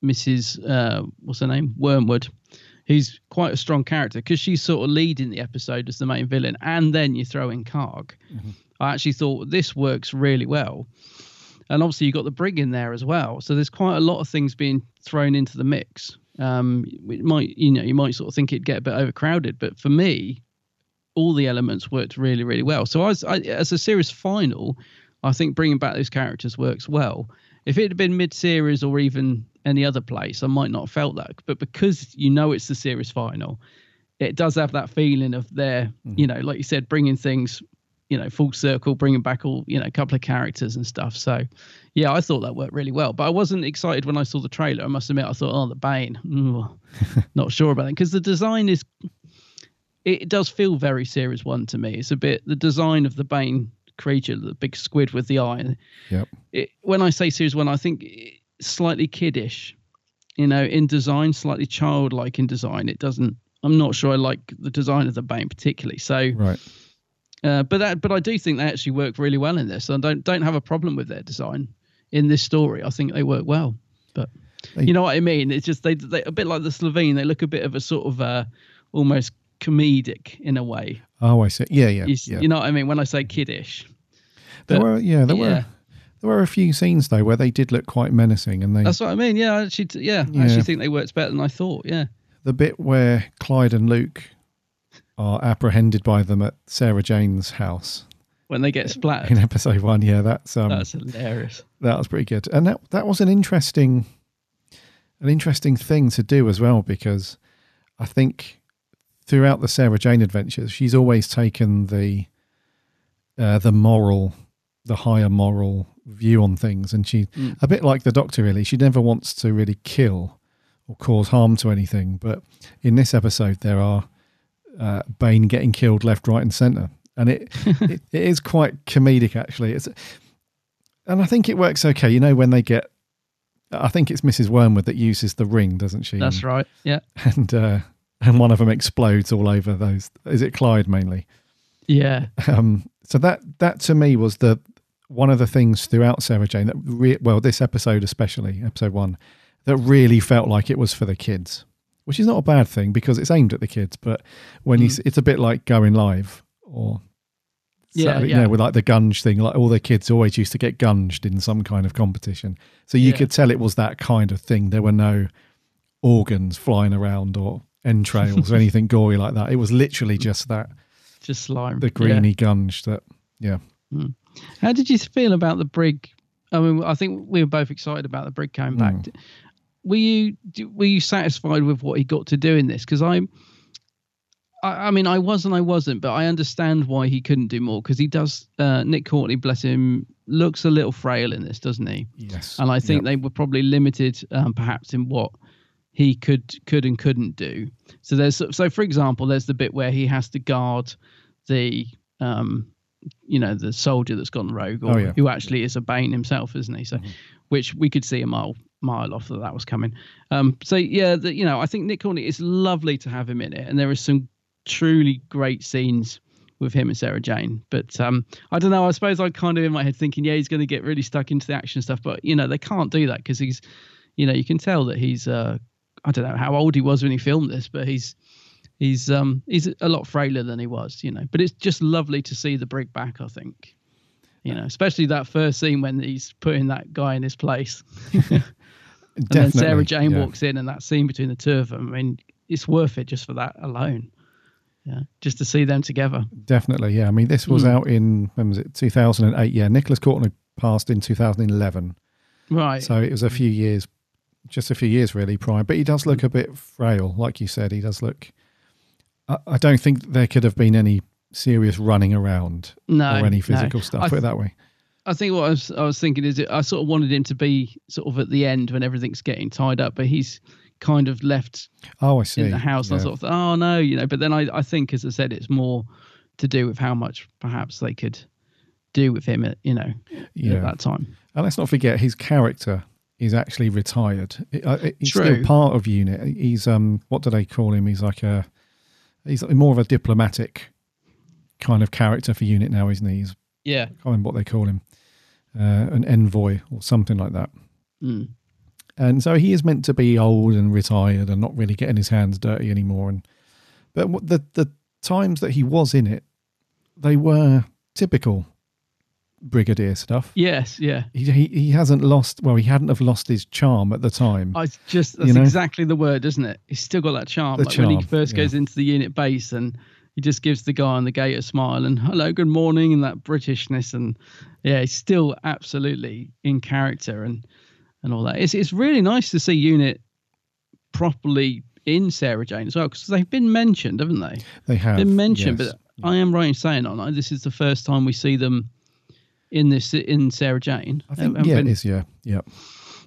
Mrs. Uh, what's her name, Wormwood, who's quite a strong character because she's sort of leading the episode as the main villain, and then you throw in Kaagh. I actually thought this works really well. And obviously, you've got the brig in there as well. So there's quite a lot of things being thrown into the mix. Um, it might, you know, you might sort of think it'd get a bit overcrowded, but for me, all the elements worked really, really well. So I was, I, as a series final, I think bringing back those characters works well. If it had been mid-series or even any other place, I might not have felt that. But because you know it's the series final, it does have that feeling of there, you know, like you said, bringing things, you know, full circle, bringing back all, you know, a couple of characters and stuff. So, yeah, I thought that worked really well. But I wasn't excited when I saw the trailer. I must admit, I thought, oh, the Bane, mm, <laughs> not sure about that because the design is it does feel very series one to me. It's a bit the design of the Bane creature, the big squid with the eye. Yep. It, when I say series one, I think slightly kiddish, you know, in design, slightly childlike in design. It doesn't. I'm not sure I like the design of the Bane particularly. So, right. Uh, but that, but I do think they actually work really well in this. I don't don't have a problem with their design in this story. I think they work well. But you know what I mean? It's just they they a bit like the Slitheen. They look a bit of a sort of uh, almost comedic in a way. Oh, I see. Yeah, yeah, You, yeah. you know what I mean when I say kiddish. there But, were, yeah, there yeah. were, there were a few scenes though where they did look quite menacing, and they That's what I mean. Yeah, I actually, yeah, I actually think they worked better than I thought. Yeah. the bit where Clyde and Luke are apprehended by them at Sarah Jane's house When they get splattered. in episode one. Yeah, that's um, That's hilarious. that was pretty good, and that that was an interesting, an interesting thing to do as well because I think throughout the Sarah Jane adventures, she's always taken the uh, the moral, the higher moral view on things, and she Mm. a bit like the Doctor. Really, she never wants to really kill or cause harm to anything. But in this episode, there are uh, Bane getting killed left, right, and centre, and it, <laughs> it it is quite comedic actually. It's and I think it works okay. You know when they get. I think it's Mrs. Wormwood that uses the ring, doesn't she? That's right. Yeah. <laughs> And uh, <laughs> and one of them explodes all over those. Is it Clyde mainly? Yeah. Um, so that that to me was the one of the things throughout Sarah Jane that re- well this episode especially episode one that really felt like it was for the kids, which is not a bad thing because it's aimed at the kids. But when you, it's a bit like going live or Yeah, Saturday- you know, with like the gunge thing, like all the kids always used to get gunged in some kind of competition. So you Yeah. could tell it was that kind of thing. There were no organs flying around or entrails or anything <laughs> gory like that. It was literally just that Just slime. the Yeah. greeny gunge that yeah. Mm. How did you feel about the brig? I mean, I think we were both excited about the brig coming back. Mm. Were you were you satisfied with what he got to do in this? Because I'm, I, I mean, I was and I wasn't, but I understand why he couldn't do more because he does. Uh, Nick Courtney, bless him, looks a little frail in this, doesn't he? Yes. And I think Yep. they were probably limited, um, perhaps, in what he could could and couldn't do. So there's so for example, there's the bit where he has to guard the um, you know, the soldier that's gone rogue, or Oh, yeah. who actually is a Bane himself, isn't he? So, which we could see a mile mile off that that was coming. Um, so yeah, the, you know, I think Nick Courtney is lovely to have him in it, and there are some truly great scenes with him and Sarah Jane. But um, I don't know. I suppose I kind of in my head thinking, yeah, he's going to get really stuck into the action stuff, but you know, they can't do that because he's, you know, you can tell that he's. Uh, I don't know how old he was when he filmed this, but he's he's um he's a lot frailer than he was, you know. But it's just lovely to see the brig back. I think, you know, especially that first scene when he's putting that guy in his place, <laughs> and then Sarah Jane yeah. walks in, and that scene between the two of them. I mean, it's worth it just for that alone. Yeah, just to see them together. Definitely, yeah. I mean, this was Mm. out in when was it? Two thousand and eight. Yeah, Nicholas Courtney passed in two thousand and eleven. Right. So it was a few years, just a few years really prior. But he does look a bit frail, like you said. He does look. I, I don't think there could have been any serious running around No, or any no. physical stuff. I put it that way. I think what I was I was thinking is I sort of wanted him to be sort of at the end when everything's getting tied up, but he's kind of left Oh, I see. in the house. And I sort of thought, oh no, you know. But then I, I think, as I said, it's more to do with how much perhaps they could do with him at you know Yeah. at that time. And let's not forget his character is actually retired. It- uh, He's True. still part of unit. He's um, what do they call him? He's like a, he's more of a diplomatic kind of character for unit now, isn't he? He's Yeah. I can't remember what they call him, uh, an envoy or something like that. Mm. and so he is meant to be old and retired and not really getting his hands dirty anymore. And but the the times that he was in it, they were typical brigadier stuff. Yes, yeah. He, he he hasn't lost. Well, he hadn't have lost his charm at the time. I just that's You know? exactly the word, isn't it? He's still got that charm. The like when he charm, first goes into the unit base and he just gives the guy on the gate a smile and hello, good morning, and that Britishness and yeah, he's still absolutely in character and and all that. It's it's really nice to see unit properly in Sarah Jane as well because they've been mentioned, haven't they? They have been mentioned, yes. but I am right in saying on this is the first time we see them in this in Sarah Jane. I think Haven't yeah, been- it is. Yeah, yeah.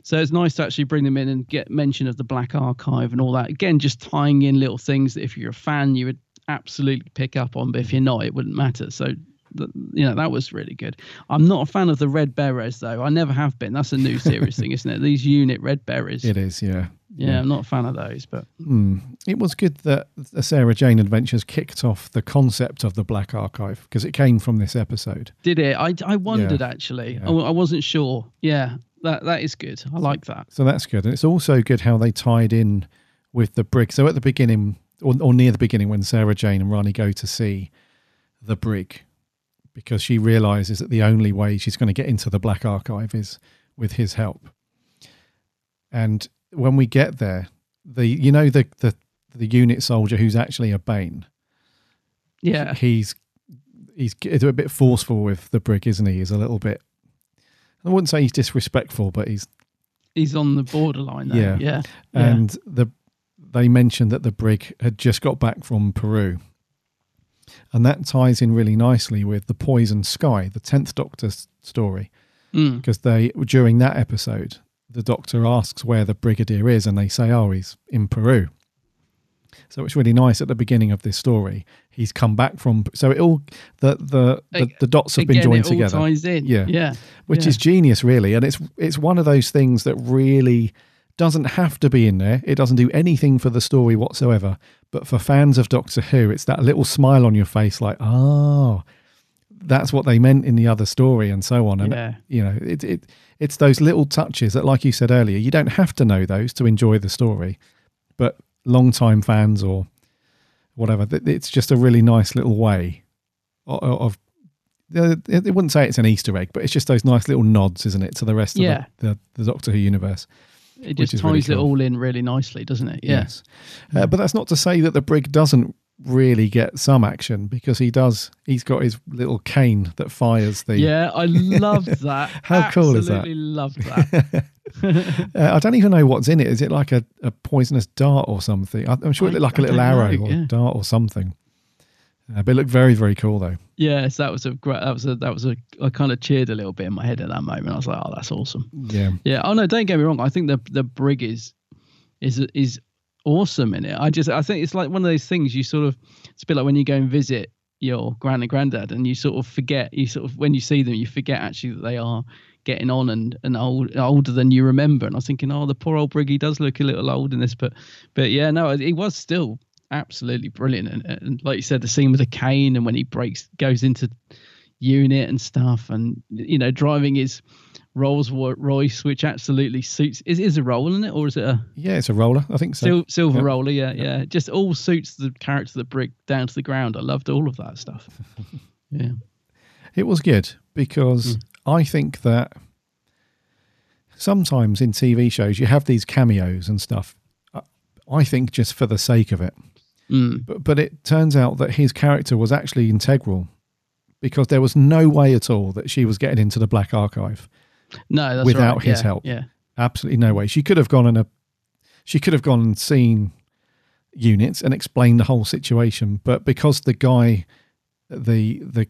so it's nice to actually bring them in and get mention of the Black Archive and all that. Again, just tying in little things that if you're a fan, you would absolutely pick up on, but if you're not, it wouldn't matter. So, you know, that was really good. I'm not a fan of the Red Berets, though. I never have been. That's a new series <laughs> thing, isn't it? These unit Red Berets. It is. Yeah. Yeah, I'm not a fan of those, but Hmm. It was good that the Sarah Jane Adventures kicked off the concept of the Black Archive because it came from this episode. did it? I, I wondered Yeah. actually. I, I wasn't sure. Yeah, that that is good. I like that. So that's good. And it's also good how they tied in with the brig. So at the beginning, or, or near the beginning, when Sarah Jane and Rani go to see the brig, because she realizes that the only way she's going to get into the Black Archive is with his help. And when we get there, the you know the the the unit soldier who's actually a Bane. Yeah. he's he's a bit forceful with the brig, isn't he? He's a little bit. I wouldn't say he's disrespectful, but he's He's on the borderline there. yeah. Yeah. And the they mentioned that the brig had just got back from Peru. And that ties in really nicely with the Poison Sky, the 10th Doctor story. Mm. Because they during that episode, the doctor asks where the brigadier is and they say, "Oh, he's in Peru." So it's really nice at the beginning of this story. He's come back from so it all the the the, the dots have been joined together. Yeah, Yeah. which Yeah. is genius, really. And it's it's one of those things that really doesn't have to be in there. It doesn't do anything for the story whatsoever. But for fans of Doctor Who, it's that little smile on your face, like, oh, that's what they meant in the other story, and so on. And Yeah. you know, it it it's those little touches that, like you said earlier, you don't have to know those to enjoy the story. But long-time fans or whatever, it's just a really nice little way of. It wouldn't say it's an Easter egg, but it's just those nice little nods, isn't it, to the rest Yeah. of the, the, the Doctor Who universe. It just ties really it all in really nicely, doesn't it? Yeah. Yes. Uh, but that's not to say that the brig doesn't really get some action because he does. He's got his little cane that fires the. Yeah, I love <laughs> that. How cool is that? Absolutely loved that. <laughs> Uh, I don't even know what's in it. Is it like a, a poisonous dart or something? I'm sure it looked like a I little arrow know, or yeah. dart or something. Uh, but it looked very, very cool though. yes, that was a great. That was a. That was a. I kind of cheered a little bit in my head at that moment. I was like, "Oh, that's awesome." Yeah. Yeah. Oh no, don't get me wrong. I think the the brig is is is awesome in it. I just I think it's like one of those things you sort of. It's a bit like when you go and visit your grand and granddad, and you sort of forget. You sort of when you see them, you forget actually that they are getting on and and old older than you remember. And I was thinking, oh, the poor old brig, he does look a little old in this, but but yeah, no, he was still absolutely brilliant. And, and like you said, the scene with the cane and when he breaks goes into unit and stuff, and you know, driving his Rolls Royce, which absolutely suits. Is is a roll in it, or is it a Yeah, it's a roller. I think so. sil- silver Yeah. roller? Yeah, yeah. Just all suits the character that brick down to the ground. I loved all of that stuff. <laughs> Yeah. It was good because I think that sometimes in TV shows you have these cameos and stuff. I think just for the sake of it. Mm. But, but it turns out that his character was actually integral because there was no way at all that she was getting into the Black Archive No, that's without right. his Yeah, help. Yeah. Absolutely no way. She could have gone and a, she could have gone and seen units and explained the whole situation, but because the guy, the the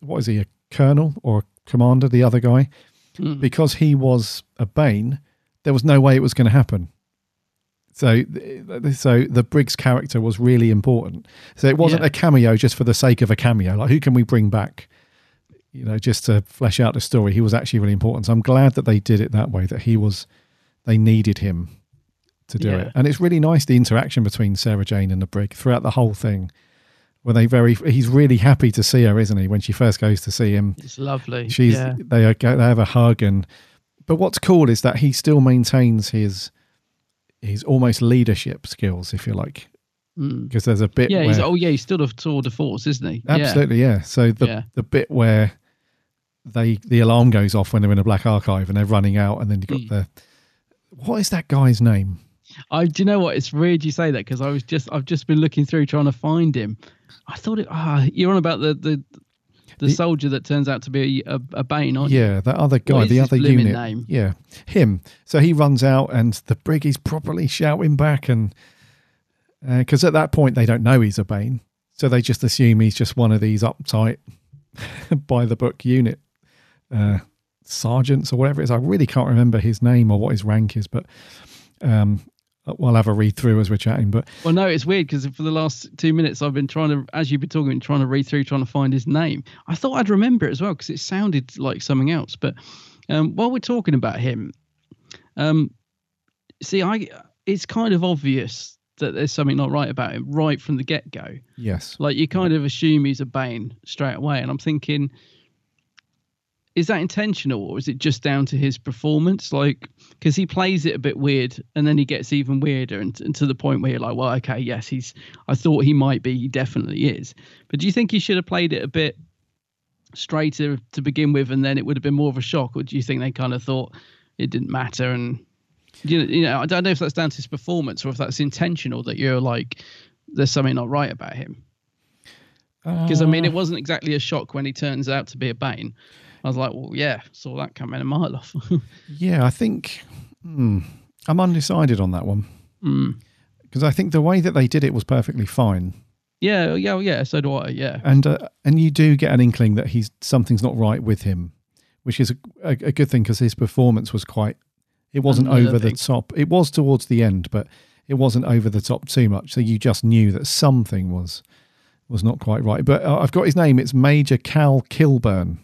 what is he a colonel or a commander? The other guy, Hmm. because he was a Bane, there was no way it was going to happen. So, so the Briggs character was really important. So it wasn't Yeah. a cameo just for the sake of a cameo. Like, who can we bring back? You know, just to flesh out the story. He was actually really important. So I'm glad that they did it that way. That he was, they needed him to do Yeah. it. And it's really nice the interaction between Sarah Jane and the Brig throughout the whole thing. Where they very, he's really happy to see her, isn't he? When she first goes to see him, It's lovely. She's yeah. they are, they have a hug and but what's cool is that he still maintains his his almost leadership skills, if you like, Mm. because there's a bit. Yeah, where, he's oh yeah, he's still a tour de force, isn't he? Yeah. Absolutely, yeah. So the Yeah. the bit where they the alarm goes off when they're in a black archive and they're running out, and then you got Mm. the what is that guy's name? I do you know what? It's weird you say that because I was just I've just been looking through trying to find him. I thought it. Ah, you're on about the the the, soldier that turns out to be a, a Bane, aren't you? Yeah, that other guy, the other unit. name? Yeah, him. So he runs out, and the brig is properly shouting back, and because at that point they don't know he's a Bane, so they just assume he's just one of these uptight, <laughs> by the book unit uh, sergeants or whatever it is. I really can't remember his name or what his rank is, but um, we'll have a read through as we're chatting. But Well, no, it's weird because for the last two minutes I've been trying to, as you've been talking, been trying to read through, trying to find his name. I thought I'd remember it as well because it sounded like something else. But um, while we're talking about him, um, see, I it's kind of obvious that there's something not right about him right from the get go. yes, Like you kind of assume he's a Bane straight away, and I'm thinking, is that intentional or is it just down to his performance? Like, because he plays it a bit weird, and then he gets even weirder, and, and to the point where you're like, well, okay, yes, he's. I thought he might be, he definitely is. But do you think he should have played it a bit straighter to begin with, and then it would have been more of a shock, or do you think they kind of thought it didn't matter and you know, you know, I don't know if that's down to his performance or if that's intentional that you're like, there's something not right about him. Because I mean, Uh, it wasn't exactly a shock when he turns out to be a Bane. I was like, well, yeah, saw that coming a mile off. <laughs> yeah, I think hmm, I'm undecided on that one Mm. because I think the way that they did it was perfectly fine. Yeah, yeah, yeah. So do I. Yeah, and uh, and you do get an inkling that he's something's not right with him, which is a, a, a good thing because his performance was quite. It wasn't over the top. It was towards the end, but it wasn't over the top too much. So you just knew that something was was not quite right. But uh, I've got his name. It's Major Cal Kilburn.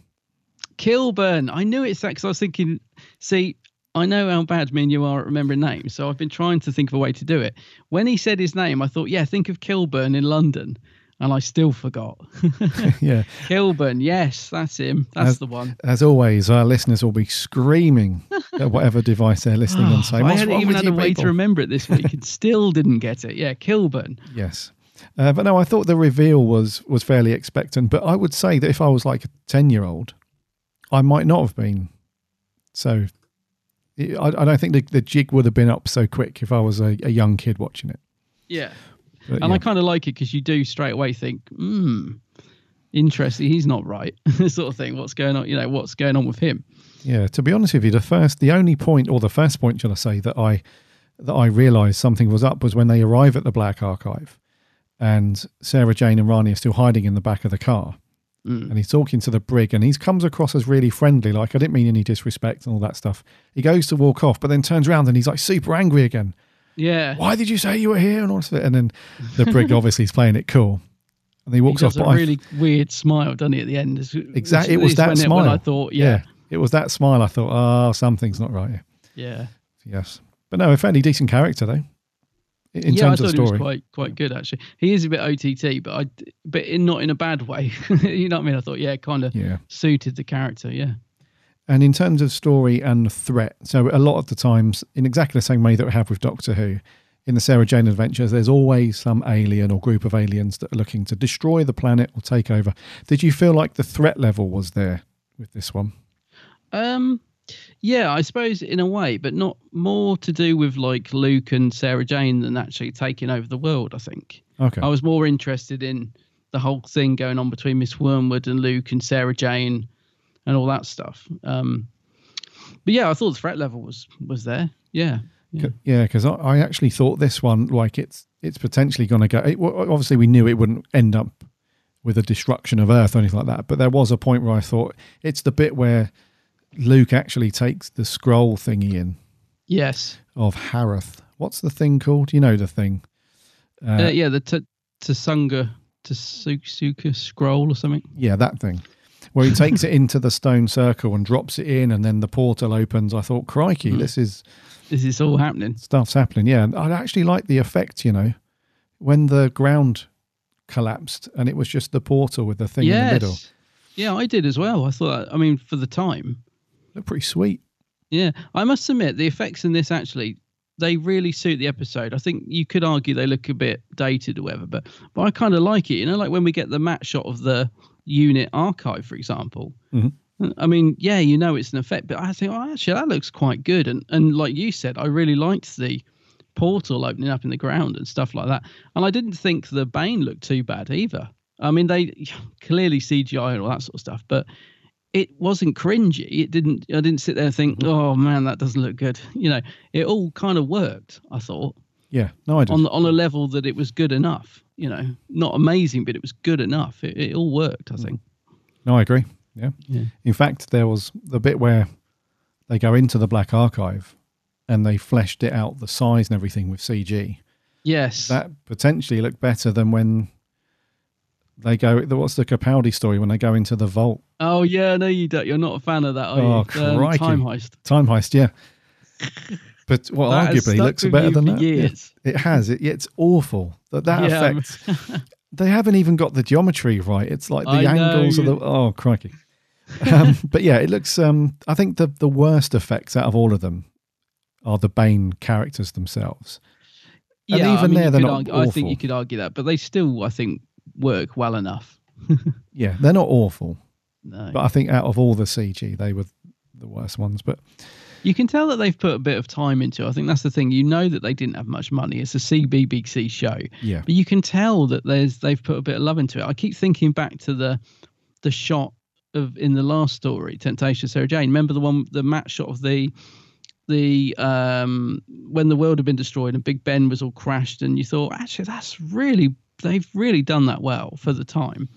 Kilburn. I knew it's that because I was thinking. See, I know how bad me and you are at remembering names, so I've been trying to think of a way to do it. When he said his name, I thought, yeah, think of Kilburn in London, and I still forgot. <laughs> <laughs> yeah. Kilburn. Yes, that's him. That's as, the one. As always, our listeners will be screaming at whatever device they're listening on, saying, <sighs> I "What's hadn't even had a way to remember it this week and <laughs> still didn't get it. Yeah, Kilburn. Yes. Uh, but no, I thought the reveal was was fairly expectant. But I would say that if I was like a ten year old, I might not have been. So I, I don't think the, the jig would have been up so quick if I was a, a young kid watching it. Yeah. But and yeah. I kind of like it because you do straight away think, hmm, interesting. He's not right, <laughs> sort of thing. What's going on? You know, what's going on with him? Yeah, to be honest with you, the first, the only point, or the first point, shall I say, that I that I realised something was up was when they arrive at the Black Archive, and Sarah Jane and Rani are still hiding in the back of the car, Mm. and he's talking to the brig, and he comes across as really friendly, like I didn't mean any disrespect and all that stuff. He goes to walk off, but then turns around and he's like super angry again. Yeah. Why did you say you were here and all of it? And then the brig <laughs> obviously is playing it cool, and he walks he off. does a but I- really weird smile, doesn't he, at the end? Exactly, it was that when it- smile. I thought, yeah, it was that smile. I thought, oh, something's not right here. yeah. Yes, but no, a fairly decent character though. In yeah, I thought of he was quite quite good actually. He is a bit OTT, but I but in not in a bad way. <laughs> you know what I mean? I thought yeah, kind of Yeah. suited the character. Yeah. and in terms of story and threat, so a lot of the times, in exactly the same way that we have with Doctor Who, in the Sarah Jane adventures, there's always some alien or group of aliens that are looking to destroy the planet or take over. Did you feel like the threat level was there with this one? Um, yeah, I suppose in a way, but not more to do with like Luke and Sarah Jane than actually taking over the world. I think. Okay. I was more interested in the whole thing going on between Miss Wormwood and Luke and Sarah Jane, and all that stuff. Um, but yeah, I thought the threat level was was there. Yeah. Yeah, because I, I actually thought this one, like it's it's potentially going to go. It, obviously, we knew it wouldn't end up with a destruction of Earth or anything like that. But there was a point where I thought it's the bit where Luke actually takes the scroll thingy in Yes. of Horath. What's the thing called? You know the thing. Uh, yeah, the T- Tsunga Tsuka scroll or something. Yeah, that thing. Where he takes it into the stone circle and drops it in, and then the portal opens. I thought, crikey, Hmm. this is This is all happening. stuff's happening. Yeah, and I actually like the effect. You know, when the ground collapsed and it was just the portal with the thing in the middle. Yeah, I did as well. I thought. I mean, for the time, Looked pretty sweet. Yeah, I must admit the effects in this actually they really suit the episode. I think you could argue they look a bit dated or whatever, but but I kind of like it. You know, like when we get the matte shot of the unit archive, for example. Mhm. I mean, yeah, you know it's an effect, but I think, oh, actually, that looks quite good. And and like you said, I really liked the portal opening up in the ground and stuff like that. And I didn't think the Bane looked too bad either. I mean, they <sighs> clearly CGI and all that sort of stuff, but it wasn't cringy. It didn't. I didn't sit there and think, mm-hmm. oh man, that doesn't look good. You know, it all kind of worked. I thought Yeah, no, I did. on on a level that it was good enough. You know, not amazing, but it was good enough. It, it all worked. I mm-hmm. think. No, I agree. Yeah. Yeah. In fact, there was the bit where they go into the Black Archive and they fleshed it out, the size and everything with CG. Yes. That potentially looked better than when they go. What's the Capaldi story when they go into the vault? Oh yeah, no, you don't. You're not a fan of that, are oh, you? Um, time heist. Time heist, yeah. But <laughs> well, arguably looks better than that. Years. it has. It, it's awful that that Yeah. effect. they haven't even got the geometry right. It's like the I know, angles of the. Oh crikey! um, <laughs> but yeah, it looks. Um, I think the the worst effects out of all of them are the Bane characters themselves. And Yeah, I even mean, there, they're not argue-. I think you could argue that, but they still, I think, work well enough. <laughs> Yeah, they're not awful. No. But I think out of all the CG, they were the worst ones. But You can tell that they've put a bit of time into. it. I think that's the thing. You know that they didn't have much money. It's a CBBC show, yeah, but you can tell that there's they've put a bit of love into it. I keep thinking back to the the shot of in the last story, Temptation Sarah Jane. Remember the one, the matte shot of the the um when the world had been destroyed and Big Ben was all crashed, and you thought actually that's really they've really done that well for the time.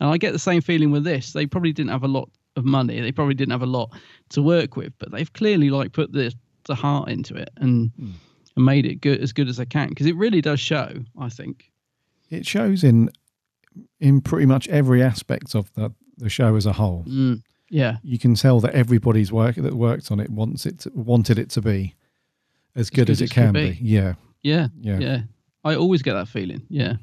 And I get the same feeling with this. They probably didn't have a lot of money. They probably didn't have a lot to work with, but they've clearly like put the the heart into it and and made it good as good as they can because it really does show. I think. it shows in in pretty much every aspect of the the show as a whole. Mm, yeah. you can tell that everybody's work that worked on it wants it to, wanted it to be as good, as, it could can be. Yeah. Yeah. Yeah. Yeah. I always get that feeling. Yeah.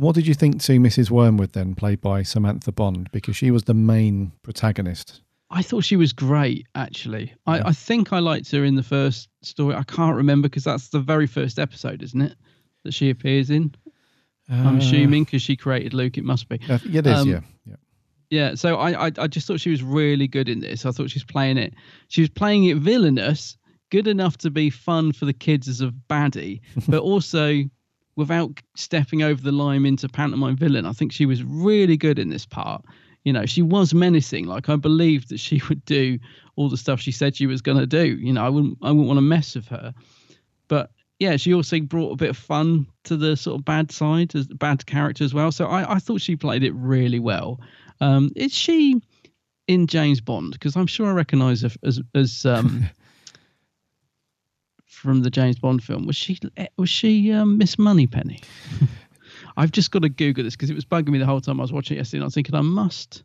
What did you think to Mrs. Wormwood then, played by Samantha Bond, because she was the main protagonist? I thought she was great, actually. I, I think I liked her in the first story. I can't remember because that's the very first episode, isn't it? That she appears in. I'm Uh, assuming because she created Luke, it must be. Uh, it is, Um, yeah. yeah. Yeah, so I, I I just thought she was really good in this. I thought she was playing it. She was playing it villainous, good enough to be fun for the kids as a baddie, <laughs> but also without stepping over the line into pantomime villain. I think she was really good in this part. You know, she was menacing. Like I believed that she <laughs> would do all the stuff she said she was going to do. You know, I wouldn't I wouldn't want to mess with her. But yeah, she also brought a bit of fun to the sort of bad side, as bad character as well. So I, I thought she played it really well. Um, is she in James Bond? Because I'm sure I recognise her as as um, <laughs> from the James Bond film. Was she was she um, Miss Moneypenny? <laughs> I've just got to Google this because it was bugging me the whole time I was watching it yesterday. And I was thinking I must.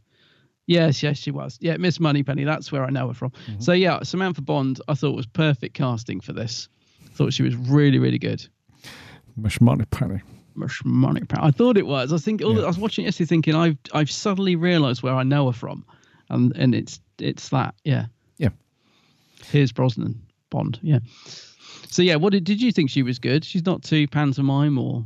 Yes, yes, she was. Yeah, Miss Moneypenny. That's where I know her from. So yeah, Samantha Bond. I thought was perfect casting for this. Thought she was really, really good. Miss Moneypenny. Miss Moneypenny. I thought it was. I think all I was watching it yesterday, thinking I've I've suddenly realised where I know her from, and and it's it's that. Yeah. Yeah. Here's Brosnan Bond. Yeah. So yeah, what did did you think she was good? She's not too pantomime or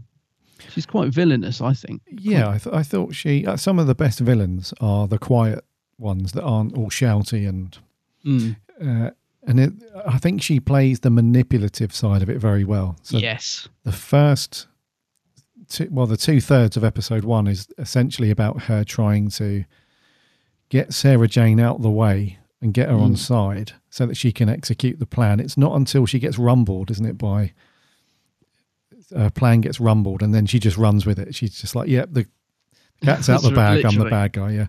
she's quite villainous, I think. Yeah, I, th- I thought she. Uh, some of the best villains are the quiet ones that aren't all shouty and. Mm. Uh, and it, I think she plays the manipulative side of it very well. So yes. the first, two, well, the two thirds of episode one is essentially about her trying to get Sarah Jane out of the way and get her on Mm. side so that she can execute the plan. It's not until she gets rumbled, isn't it, by her plan gets rumbled and then she just runs with it. She's just like, yep, the cat's out <laughs> the bag. I'm the bad guy. Yeah.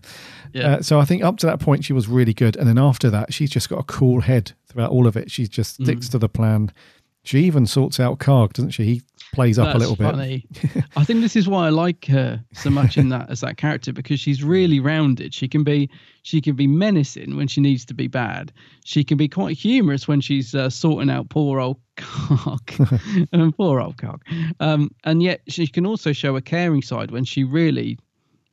Yeah. Uh, so I think up to that point she was really good, and then after that she's just got a cool head throughout all of it. She just Mm. sticks to the plan. She even sorts out Kaagh, doesn't she? He plays up a That's little bit. funny. I think this is why I like her so much in that as that character because she's <laughs> really rounded. She can be she can be menacing when she needs to be bad. She can be quite humorous when she's uh, sorting out poor old cock and <laughs> poor old cock. Um, and yet she can also show a caring side when she really,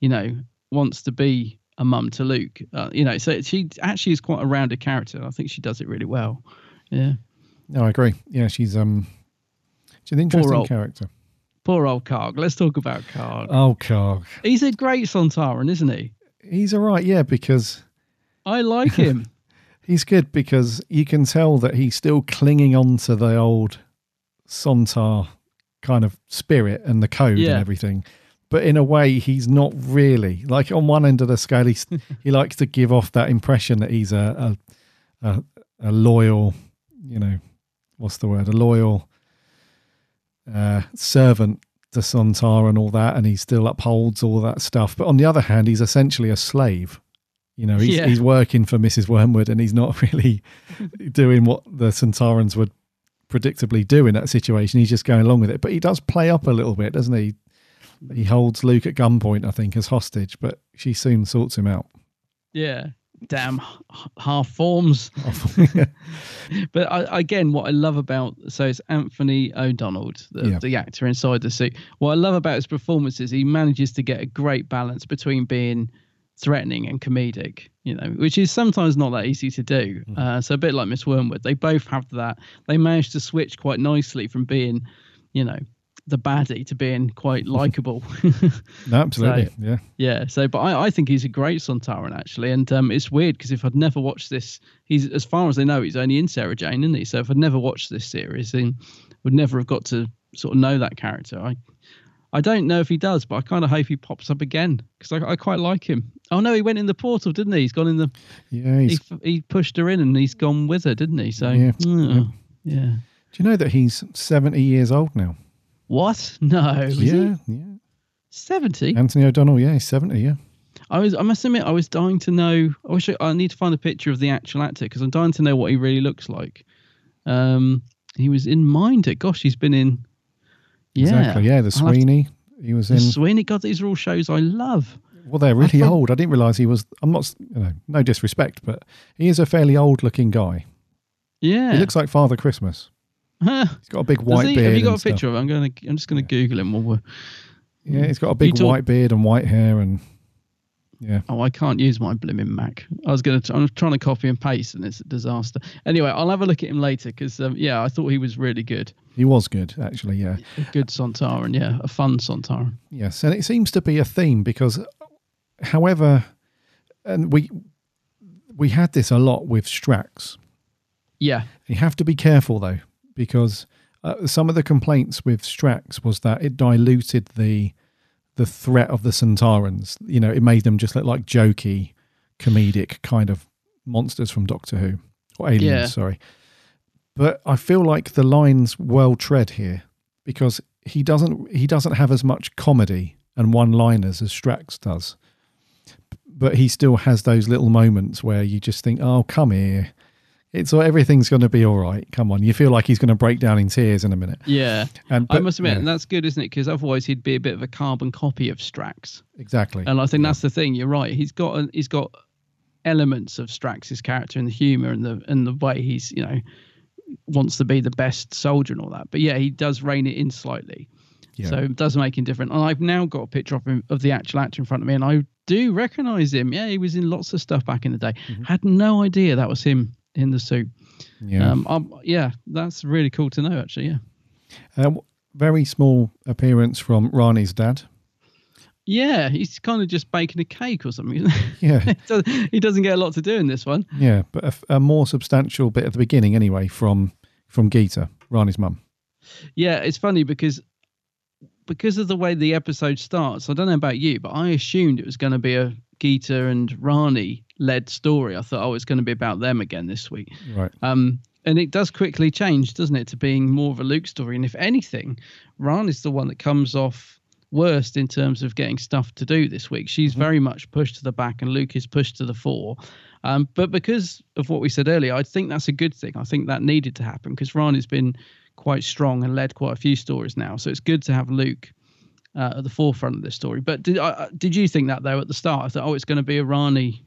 you know, wants to be a mum to Luke. Uh, you know, so she actually is quite a rounded character. I think she does it really well. Yeah. No, I agree. Yeah, she's um, she's an interesting old- character. Poor old Kaagh. Let's talk about Kaagh. Oh, Kaagh. He's a great Sontaran, isn't he? He's all right, yeah, because I like him. <laughs> he's good because you can tell that he's still clinging on to the old Sontar kind of spirit and the code Yeah. and everything. But in a way, he's not really. Like on one end of the scale, he's, <laughs> he likes to give off that impression that he's a, a, a, a loyal, you know, what's the word? A loyal uh, servant to Sontar and all that, and he still upholds all that stuff. But on the other hand, he's essentially a slave. You know, he's, Yeah. he's working for Mrs. Wormwood, and he's not <laughs> really <laughs> doing what the Sontarans would predictably do in that situation. He's just going along with it. But he does play up a little bit, doesn't he? He holds Luke at gunpoint, I think, as hostage, but she soon sorts him out. Yeah. Damn half forms. <laughs> <laughs> but I, again, what I love about so it's Anthony O'Donnell, the, Yeah. the actor inside the suit. What I love about his performance is he manages to get a great balance between being threatening and comedic, you know, which is sometimes not that easy to do. Mm-hmm. Uh, so a bit like Miss Wormwood, they both have that. They manage to switch quite nicely from being, you know, the baddie to being quite <laughs> likable. No, absolutely. So- yeah. yeah. So, but I, I think he's a great Sontaran actually, and um, it's weird because if I'd never watched this, he's as far as I know, he's only in Sarah Jane, isn't he? So if I'd never watched this series, then would never have got to sort of know that character. I, I don't know if he does, but I kind of hope he pops up again because I, I quite like him. Oh no, he went in the portal, didn't he? He's gone in the. Yeah, He, he pushed her in and he's gone with her, didn't he? So Yeah. oh, yeah. Do you know that he's 70 years old now? What? No. is he? yeah, yeah. Seventy. Anthony O'Donnell, yeah, he's 70, yeah. I was. I must admit, I was dying to know. I wish I, I need to find a picture of the actual actor because I'm dying to know what he really looks like. Um, he was in Mind. Minder. Gosh, he's been in. Yeah, Exactly, yeah. The I'll to- Sweeney, he was in the. Sweeney. God, these are all shows I love. Well, they're really thought- old. I didn't realise he was. I'm not, you know, no disrespect, but he is a fairly old looking guy. Yeah, He looks like Father Christmas. Huh. He's got a big white he? beard. Have you got a stuff. picture of him? I'm going to. I'm just going to Google him while we're. Yeah, he's got a big talk- white beard and white hair, and yeah. Oh, I can't use my blimmin' Mac. I was going to. I'm trying to copy and paste, and it's a disaster. Anyway, I'll have a look at him later because um, yeah, I thought he was really good. He was good, actually. Yeah. A good Sontaran, yeah, a fun Sontaran. Yes, and it seems to be a theme because, however, and we we had this a lot with Strax. Yeah, You have to be careful though, because uh, some of the complaints with Strax was that it diluted the the threat of the Sontarans. You know, it made them just look like jokey, comedic kind of monsters from Doctor Who or aliens. Yeah. Sorry, but I feel like the lines well tread here because he doesn't he doesn't have as much comedy and one liners as Strax does. But he still has those little moments where you just think, "Oh, come here." It's all everything's going to be all right. Come on, you feel like he's going to break down in tears in a minute. Yeah, And I must admit, yeah. and that's good, isn't it? Because otherwise, he'd be a bit of a carbon copy of Strax. Exactly. And I think that's the thing. You're right. He's got a, he's got elements of Strax's character and the humor and the and the way he's you know wants to be the best soldier and all that. But yeah, he does rein it in slightly. Yeah. So it does make him different. And I've now got a picture of him of the actual actor in front of me, and I do recognise him. Yeah, he was in lots of stuff back in the day. Mm-hmm. Had no idea that was him in the soup. Yeah. Um, um, yeah, that's really cool to know. Actually, yeah. Uh, very small appearance from Rani's dad. Yeah, he's kind of just baking a cake or something. Yeah. <laughs> he doesn't- he doesn't get a lot to do in this one. Yeah, but a more substantial bit at the beginning, anyway, from from Geeta, Rani's mum. Yeah, it's funny because because of the way the episode starts. I don't know about you, but I assumed it was going to be a Geeta and Rani led story. I thought, oh, it's going to be about them again this week. Right. Um, and it does quickly change, doesn't it, to being more of a Luke story. And if anything, Rani's the one that comes off worst in terms of getting stuff to do this week. She's very much pushed to the back, and Luke is pushed to the fore. Um, but because of what we said earlier, I think that's a good thing. I think that needed to happen because Rani's been quite strong and led quite a few stories now. So it's good to have Luke uh, at the forefront of this story. But did uh, did you think that though at the start? I thought, oh, it's going to be a Rani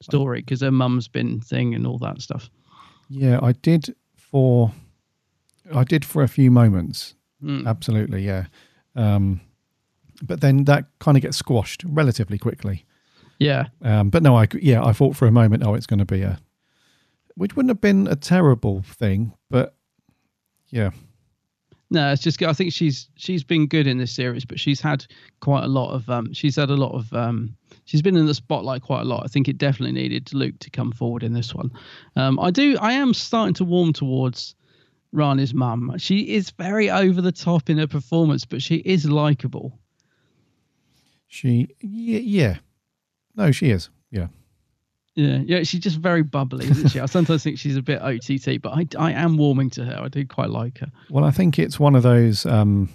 story because her mum's been thing and all that stuff. Yeah, I did for I did for a few moments. Mm. Absolutely, yeah. Um, but then that kind of gets squashed relatively quickly. Yeah. Um, but no, I yeah, I thought for a moment, oh, it's going to be a, which wouldn't have been a terrible thing, but yeah, No, it's just I think she's she's been good in this series, but she's had quite a lot of um she's had a lot of um she's been in the spotlight quite a lot. I think it definitely needed Luke to come forward in this one. Um I do I am starting to warm towards Rani's mum. She is very over the top in her performance, but she is likable. she yeah, yeah. no, she is yeah. Yeah, yeah, she's just very bubbly, isn't she? I <laughs> sometimes think she's a bit OTT, but I, I am warming to her. I do quite like her. Well, I think it's one of those. Um,